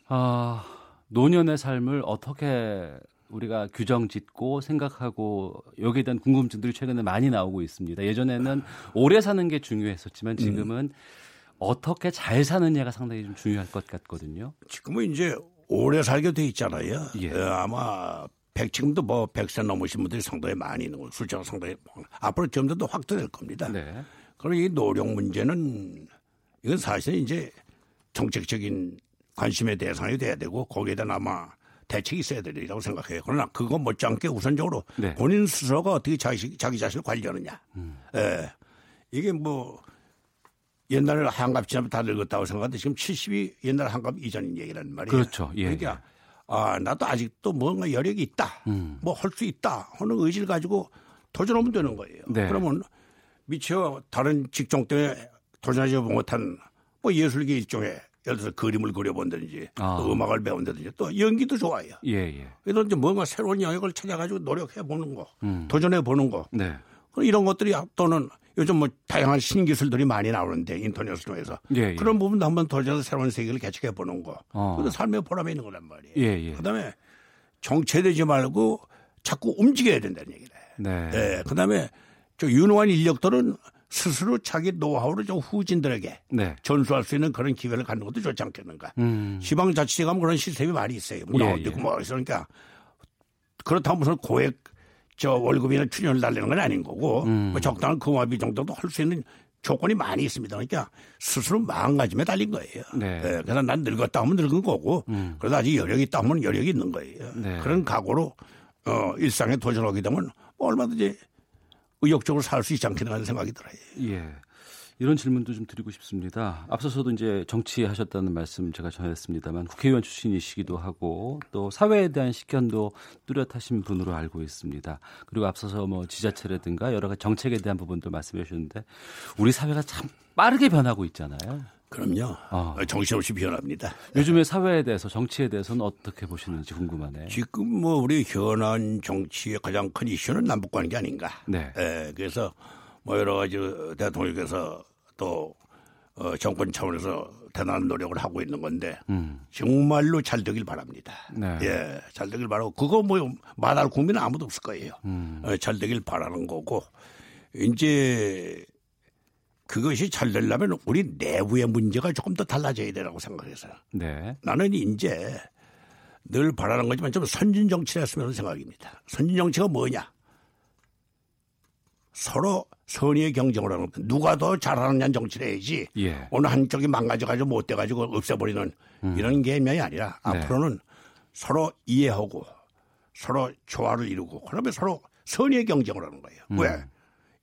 아, 노년의 삶을 어떻게 우리가 규정 짓고 생각하고 여기에 대한 궁금증들이 최근에 많이 나오고 있습니다. 예전에는 오래 사는 게 중요했었지만 지금은 음. 어떻게 잘 사느냐가 상당히 좀 중요할 것 같거든요. 지금은 이제 오래 살게 돼 있잖아요. 예. 어, 아마 백 지금도 뭐 백세 넘으신 분들이 상당히 많이 있는 거 숫자가 상당히 앞으로 점점 더 확대될 겁니다. 네. 그리고 이 노령 문제는 이건 사실 이제 정책적인 관심의 대상이 돼야 되고 거기에 대한 아마 대책이 있어야 되리라고 생각해요. 그러나 그거 못지않게 우선적으로 네. 본인 스스로가 어떻게 자기, 자기 자신을 관리하느냐. 음. 예. 이게 뭐 옛날에 한갑 지나면 다 늙었다고 생각하는데 지금 70이 옛날 한갑 이전인 얘기란 말이에요. 그렇죠. 예, 그러니까 예. 아, 나도 아직도 뭔가 여력이 있다. 음. 뭐할 수 있다. 하는 의지를 가지고 도전하면 되는 거예요. 네. 그러면 미처 다른 직종 때문에 도전하지 못한 뭐 예술계 일종의 예를 들어서 그림을 그려본다든지 아. 또 음악을 배운다든지 또 연기도 좋아요. 예, 예. 그래서 이제 뭔가 새로운 영역을 찾아가지고 노력해 보는 거, 음. 도전해 보는 거. 네. 이런 것들이 또는 요즘 뭐 다양한 신기술들이 많이 나오는데 인터넷으로 해서 예, 예. 그런 부분도 한번 도전해서 새로운 세계를 개척해 보는 거. 어. 그것도 삶의 보람이 있는 거란 말이에요. 예, 예. 그다음에 정체되지 말고 자꾸 움직여야 된다는 얘기를 해. 네. 네. 그다음에 저 유능한 인력들은 스스로 자기 노하우를 좀 후진들에게 네. 전수할 수 있는 그런 기회를 갖는 것도 좋지 않겠는가. 음. 지방자치제 가면 그런 시스템이 많이 있어요. 문화원도 예, 예. 뭐 있으니까 그렇다고 무슨 고액 저 월급이나 출연을 달라는 건 아닌 거고 음. 뭐 적당한 금화비 정도도 할 수 있는 조건이 많이 있습니다. 그러니까 스스로 마음가짐에 달린 거예요. 네. 네. 그래서 난 늙었다 하면 늙은 거고 음. 그래도 아직 여력이 있다 하면 여력이 있는 거예요. 네. 그런 각오로 어, 일상에 도전하게 되면 뭐 얼마든지 의욕적으로 살 수 있지 않겠나 하는 생각이 들어요. 예. 이런 질문도 좀 드리고 싶습니다. 앞서서도 이제 정치하셨다는 말씀 제가 전했습니다만 국회의원 출신이시기도 하고 또 사회에 대한 식견도 뚜렷하신 분으로 알고 있습니다. 그리고 앞서서 뭐 지자체라든가 여러 가지 정책에 대한 부분도 말씀해 주셨는데 우리 사회가 참 빠르게 변하고 있잖아요. 그럼요. 어. 정신없이 변합니다. 요즘의 사회에 대해서 정치에 대해서는 어떻게 보시는지 궁금하네요. 지금 뭐 우리 현안 정치의 가장 큰 이슈는 남북 관계 아닌가. 네. 예, 그래서 뭐 여러 가지 대통령께서 또 어, 정권 차원에서 대단한 노력을 하고 있는 건데 음. 정말로 잘 되길 바랍니다. 네. 예, 잘 되길 바라고 그거 뭐 말할 국민은 아무도 없을 거예요. 음. 어, 잘 되길 바라는 거고 이제 그것이 잘 되려면 우리 내부의 문제가 조금 더 달라져야 되라고 생각해서 네. 나는 이제 늘 바라는 거지만 좀 선진 정치를 했으면 하는 생각입니다. 선진 정치가 뭐냐? 서로 선의의 경쟁을 하는 누가 더 잘하느냐 정치를 해야지 예. 어느 한쪽이 망가져가지고 못돼가지고 없애버리는 음. 이런 개념이 아니라 네. 앞으로는 서로 이해하고 서로 조화를 이루고 그러면 서로 선의의 경쟁을 하는 거예요. 음. 왜?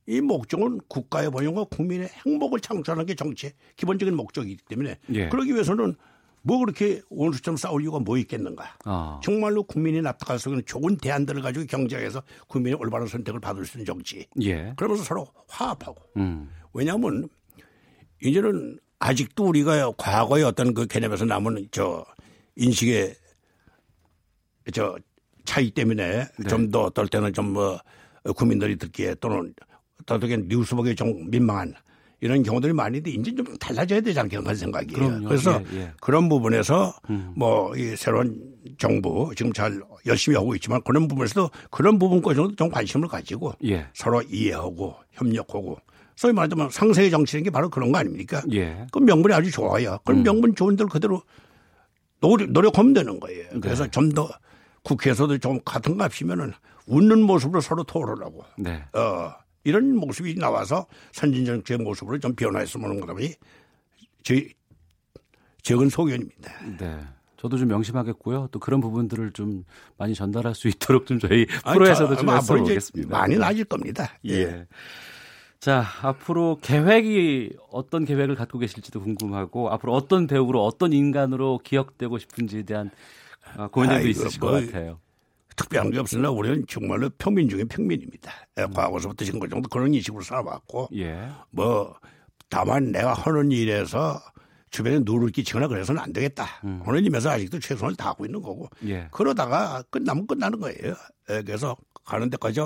이 목적은 국가의 번영과 국민의 행복을 창출하는 게 정치의 기본적인 목적이기 때문에 예. 그러기 위해서는 뭐 그렇게 원수처럼 싸울 이유가 뭐 있겠는가. 어. 정말로 국민이 납득할 수 있는 좋은 대안들을 가지고 경쟁해서 국민의 올바른 선택을 받을 수 있는 정치. 예. 그러면서 서로 화합하고. 음. 왜냐하면 이제는 아직도 우리가 과거의 어떤 그 개념에서 남은 저 인식의 저 차이 때문에 네. 좀더 어떨 때는 좀 뭐 국민들이 듣기에 또는 어떻게 뉴스 보기 좀 민망한 이런 경우들이 많이 있는데 이제 좀 달라져야 되지 하는 생각이에요. 그럼요. 그래서 예, 예. 그런 부분에서 음. 뭐이 새로운 정부 지금 잘 열심히 하고 있지만 그런 부분에서도 그런 부분까지도 좀 관심을 가지고 예. 서로 이해하고 협력하고 소위 말하자면 상세의 정치라는 게 바로 그런 거 아닙니까? 예. 그 명분이 아주 좋아요. 그럼 음. 명분 좋은 대로 그대로 노력, 노력하면 되는 거예요. 네. 그래서 좀더 국회에서도 좀 같은 값이면은 웃는 모습으로 서로 토론하고 네. 어, 이런 모습이 나와서 선진정치의 모습으로 좀 변화했으면 하는 것이 제 적은 소견입니다. 네. 저도 좀 명심하겠고요. 또 그런 부분들을 좀 많이 전달할 수 있도록 좀 저희 프로에서도 좀 앞으로 보겠습니다. 많이 나아질 겁니다. 예. 예. 자, 앞으로 계획이 어떤 계획을 갖고 계실지도 궁금하고 앞으로 어떤 배우로 어떤 인간으로 기억되고 싶은지에 대한 어, 고민도 있으실 뭐, 것 같아요. 특별한 게 없으나 우리는 정말로 평민 중에 평민입니다. 음. 과거서부터 지금 정도 그런 인식으로 살아왔고, 예. 뭐 다만 내가 하는 일에서 주변에 누를 끼치거나 그래서는 안 되겠다. 음. 하는 의미에서 아직도 최선을 다하고 있는 거고, 예. 그러다가 끝나면 끝나는 거예요. 예, 그래서 가는 데까지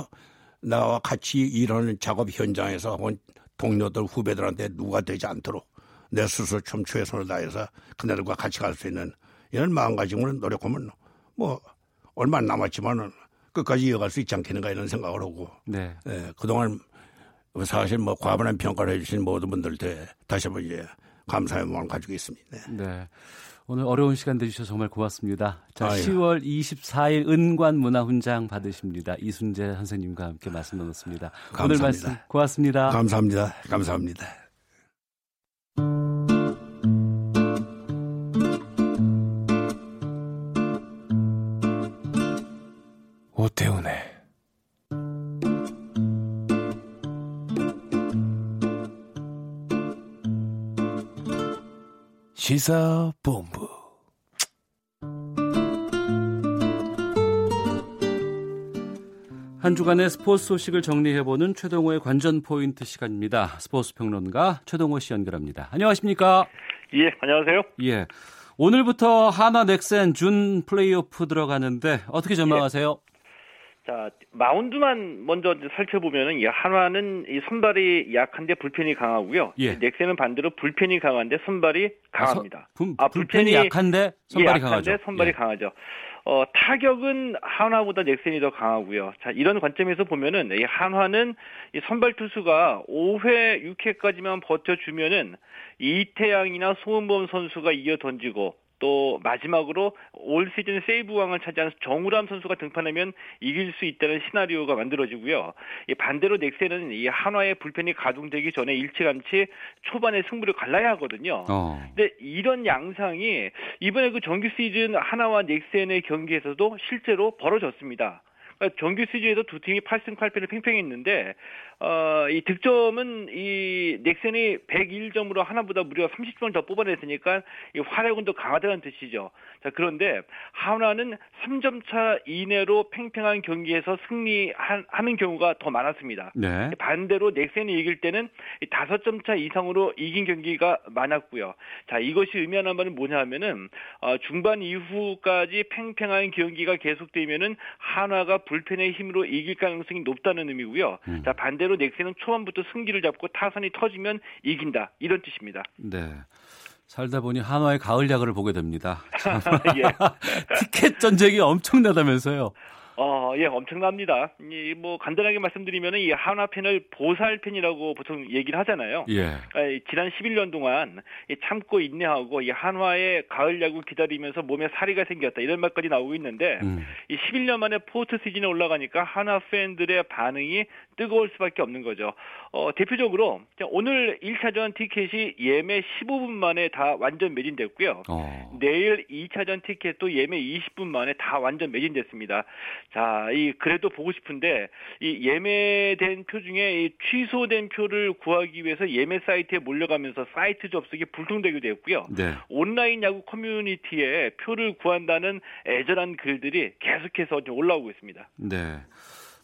나와 같이 일하는 작업 현장에서 동료들 후배들한테 누가 되지 않도록 내 스스로 좀 최선을 다해서 그네들과 같이 갈 수 있는 이런 마음가짐으로 노력하면 뭐 얼마 안 남았지만은 끝까지 이어갈 수 있지 않겠는가 이런 생각을 하고 네. 예, 그동안 사실 뭐 과분한 평가를 해주신 모든 분들한테 다시 한번 이제 감사의 마음을 가지고 있습니다. 네. 오늘 어려운 시간 내주셔서 정말 고맙습니다. 자, 아유. 10월 24일 은관 문화훈장 받으십니다. 이순재 선생님과 함께 말씀 나눴습니다. 감사합니다. 오늘 말씀 고맙습니다. 감사합니다. 감사합니다. 시사본부 한 주간의 스포츠 소식을 정리해보는 최동호의 관전 포인트 시간입니다. 스포츠 평론가 최동호 씨 연결합니다. 안녕하십니까? 예, 안녕하세요. 예. 오늘부터 하나 넥센 준 플레이오프 들어가는데 어떻게 전망하세요? 예. 자, 마운드만 먼저 살펴보면은 이 한화는 이 선발이 약한데 불펜이 강하고요. 예. 넥센은 반대로 불펜이 강한데 선발이 강합니다. 아, 서, 불, 아 불펜이, 불펜이 약한데 선발이 예, 강하죠. 선발이 예. 강하죠. 어, 타격은 한화보다 넥센이 더 강하고요. 자, 이런 관점에서 보면은 이 한화는 이 선발 투수가 5회, 6회까지만 버텨주면은 이태양이나 소은범 선수가 이어 던지고 또 마지막으로 올 시즌 세이브 왕을 차지한 정우람 선수가 등판하면 이길 수 있다는 시나리오가 만들어지고요. 반대로 넥센은 이 한화의 불펜이 가동되기 전에 일찌감치 초반에 승부를 갈라야 하거든요. 어. 근데 이런 양상이 이번에 그 정규 시즌 하나와 넥센의 경기에서도 실제로 벌어졌습니다. 그러니까 정규 시즌에도 두 팀이 8승 8패를 팽팽했는데 어, 이 득점은 이 넥센이 101점으로 하나보다 무려 30점을 더 뽑아냈으니까 이 활약은 더 강하다는 뜻이죠. 자, 그런데 하나는 3점 차 이내로 팽팽한 경기에서 승리하는 경우가 더 많았습니다. 네. 반대로 넥센이 이길 때는 5점 차 이상으로 이긴 경기가 많았고요. 자, 이것이 의미하는 바는 뭐냐 하면은 어, 중반 이후까지 팽팽한 경기가 계속되면은 한화가 불펜의 힘으로 이길 가능성이 높다는 의미고요. 음. 자, 반대로 반대로 넥센은 초반부터 승기를 잡고 타선이 터지면 이긴다 이런 뜻입니다. 네. 살다 보니 한화의 가을 야구를 보게 됩니다. 예. 티켓 전쟁이 엄청나다면서요. 어, 예, 엄청납니다. 이, 뭐, 간단하게 말씀드리면은 이 한화 팬을 보살 팬이라고 보통 얘기를 하잖아요. 예. 아, 지난 11년 동안 이 참고 인내하고 이 한화의 가을 야구 기다리면서 몸에 사리가 생겼다. 이런 말까지 나오고 있는데, 음. 이 11년 만에 포트 시즌에 올라가니까 한화 팬들의 반응이 뜨거울 수밖에 없는 거죠. 어, 대표적으로 오늘 1차전 티켓이 예매 15분 만에 다 완전 매진됐고요. 어. 내일 2차전 티켓도 예매 20분 만에 다 완전 매진됐습니다. 자, 이 그래도 보고 싶은데 이 예매된 표 중에 이 취소된 표를 구하기 위해서 예매 사이트에 몰려가면서 사이트 접속이 불통되기도 했고요. 네. 온라인 야구 커뮤니티에 표를 구한다는 애절한 글들이 계속해서 올라오고 있습니다. 네.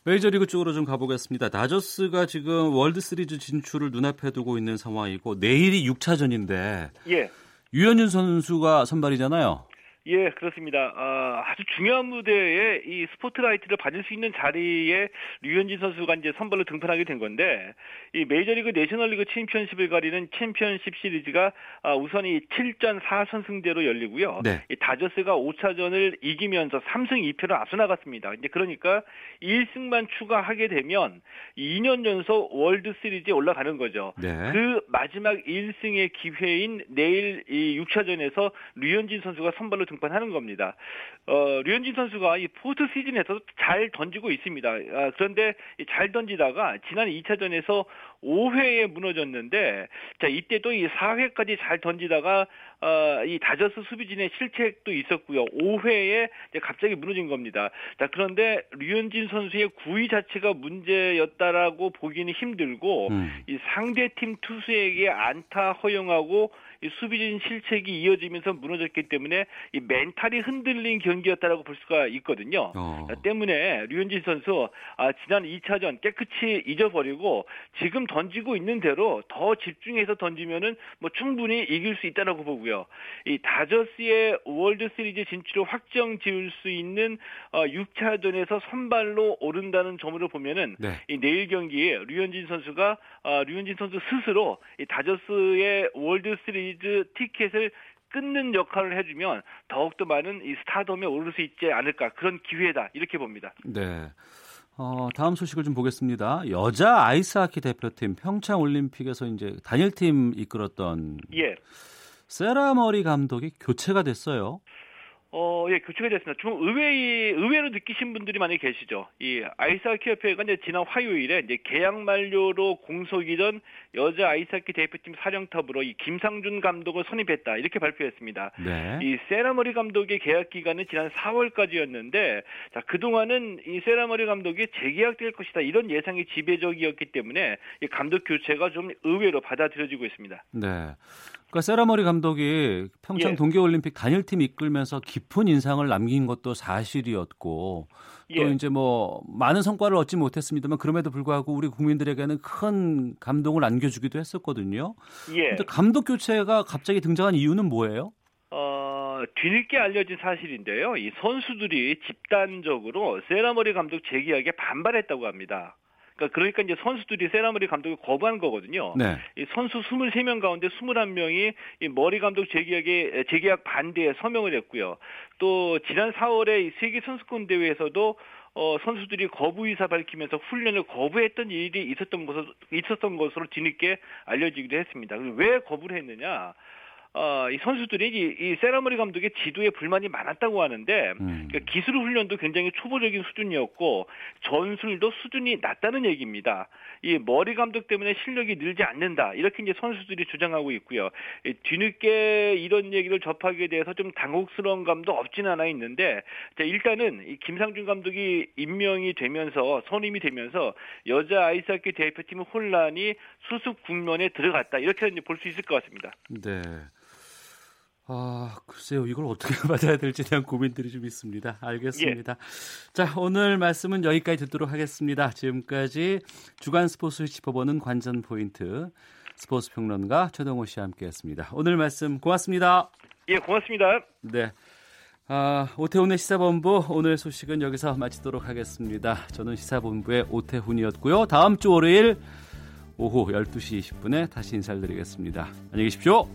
메이저리그 쪽으로 좀 가보겠습니다. 다저스가 지금 월드시리즈 진출을 눈앞에 두고 있는 상황이고 내일이 6차전인데 예. 류현진 선수가 선발이잖아요. 예, 그렇습니다. 아, 아주 중요한 무대에 이 스포트라이트를 받을 수 있는 자리에 류현진 선수가 이제 선발로 등판하게 된 건데 이 메이저리그 내셔널리그 챔피언십을 가리는 챔피언십 시리즈가 아, 우선 이 7전 4선승대로 열리고요. 네. 이 다저스가 5차전을 이기면서 3승 2패로 앞서 나갔습니다. 이제 그러니까 1승만 추가하게 되면 2년 연속 월드 시리즈에 올라가는 거죠. 네. 그 마지막 1승의 기회인 내일 이 6차전에서 류현진 선수가 선발로 등판하는 겁니다. 어, 류현진 선수가 이 포스트 시즌에서도 잘 던지고 있습니다. 아, 그런데 잘 던지다가 지난 2차전에서 5회에 무너졌는데 자 이때도 이 4회까지 잘 던지다가 어, 이 다저스 수비진의 실책도 있었고요. 5회에 갑자기 무너진 겁니다. 자 그런데 류현진 선수의 구위 자체가 문제였다라고 보기는 힘들고 음. 이 상대 팀 투수에게 안타 허용하고 이 수비진 실책이 이어지면서 무너졌기 때문에 이 mental이 흔들린 경기였다라고 볼 수가 있거든요. 어. 때문에 류현진 선수 아, 지난 2차전 깨끗이 잊어버리고 지금 던지고 있는 대로 더 집중해서 던지면은 뭐 충분히 이길 수 있다라고 보고요. 이 다저스의 월드 시리즈 진출을 확정 지을 수 있는 어, 6차전에서 선발로 오른다는 점으로 보면은 네. 이 내일 경기에 류현진 선수가 어, 류현진 선수 스스로 이 다저스의 월드 시리즈 티켓을 끊는 역할을 해주면 더욱더 많은 이 스타덤에 오를 수 있지 않을까 그런 기회다 이렇게 봅니다. 네. 어, 다음 소식을 좀 보겠습니다. 여자 아이스하키 대표팀 평창 올림픽에서 이제 단일팀 이끌었던 예. 세라 머리 감독이 교체가 됐어요. 어, 예, 교체가 됐습니다. 좀 의외의, 의외로 느끼신 분들이 많이 계시죠. 이 아이스하키 협회가 이제 지난 화요일에 이제 계약 만료로 공석이던 여자 아이스하키 대표팀 사령탑으로 이 김상준 감독을 선임했다. 이렇게 발표했습니다. 네. 이 세라머리 감독의 계약 기간은 지난 4월까지였는데 자, 그동안은 이 세라머리 감독이 재계약될 것이다. 이런 예상이 지배적이었기 때문에 이 감독 교체가 좀 의외로 받아들여지고 있습니다. 네. 그러니까 세라머리 감독이 평창 예. 동계올림픽 단일팀 이끌면서 깊은 인상을 남긴 것도 사실이었고 또 예. 이제 뭐 많은 성과를 얻지 못했습니다만 그럼에도 불구하고 우리 국민들에게는 큰 감동을 안겨주기도 했었거든요. 예. 근데 감독 교체가 갑자기 등장한 이유는 뭐예요? 어, 뒤늦게 알려진 사실인데요. 이 선수들이 집단적으로 세라머리 감독 재계약에 반발했다고 합니다. 그러니까, 그러니까 이제 선수들이 세라머리 감독이 거부한 거거든요. 네. 이 선수 23명 가운데 21명이 이 머리 감독 재계약에 재계약 반대에 서명을 했고요. 또 지난 4월에 이 세계 선수권 대회에서도 어, 선수들이 거부 의사 밝히면서 훈련을 거부했던 일이 있었던 것으로, 있었던 것으로 뒤늦게 알려지기도 했습니다. 왜 거부를 했느냐? 어, 이 선수들이 이, 이 세라머리 감독의 지도에 불만이 많았다고 하는데 음. 그러니까 기술 훈련도 굉장히 초보적인 수준이었고 전술도 수준이 낮다는 얘기입니다. 이 머리 감독 때문에 실력이 늘지 않는다 이렇게 이제 선수들이 주장하고 있고요. 이 뒤늦게 이런 얘기를 접하게 돼서 좀 당혹스러운 감도 없진 않아 있는데 자, 일단은 이 김상준 감독이 임명이 되면서 선임이 되면서 여자 아이스하키 대표팀 혼란이 수습 국면에 들어갔다 이렇게 이제 볼 수 있을 것 같습니다. 네. 아, 글쎄요. 이걸 어떻게 받아야 될지 대한 고민들이 좀 있습니다. 알겠습니다. 예. 자, 오늘 말씀은 여기까지 듣도록 하겠습니다. 지금까지 주간 스포츠를 짚어보는 관전 포인트 스포츠 평론가 최동호 씨와 함께 했습니다. 오늘 말씀 고맙습니다. 예, 고맙습니다. 네. 아, 오태훈의 시사본부 오늘 소식은 여기서 마치도록 하겠습니다. 저는 시사본부의 오태훈이었고요. 다음 주 월요일 오후 12시 20분에 다시 인사를 드리겠습니다. 안녕히 계십시오.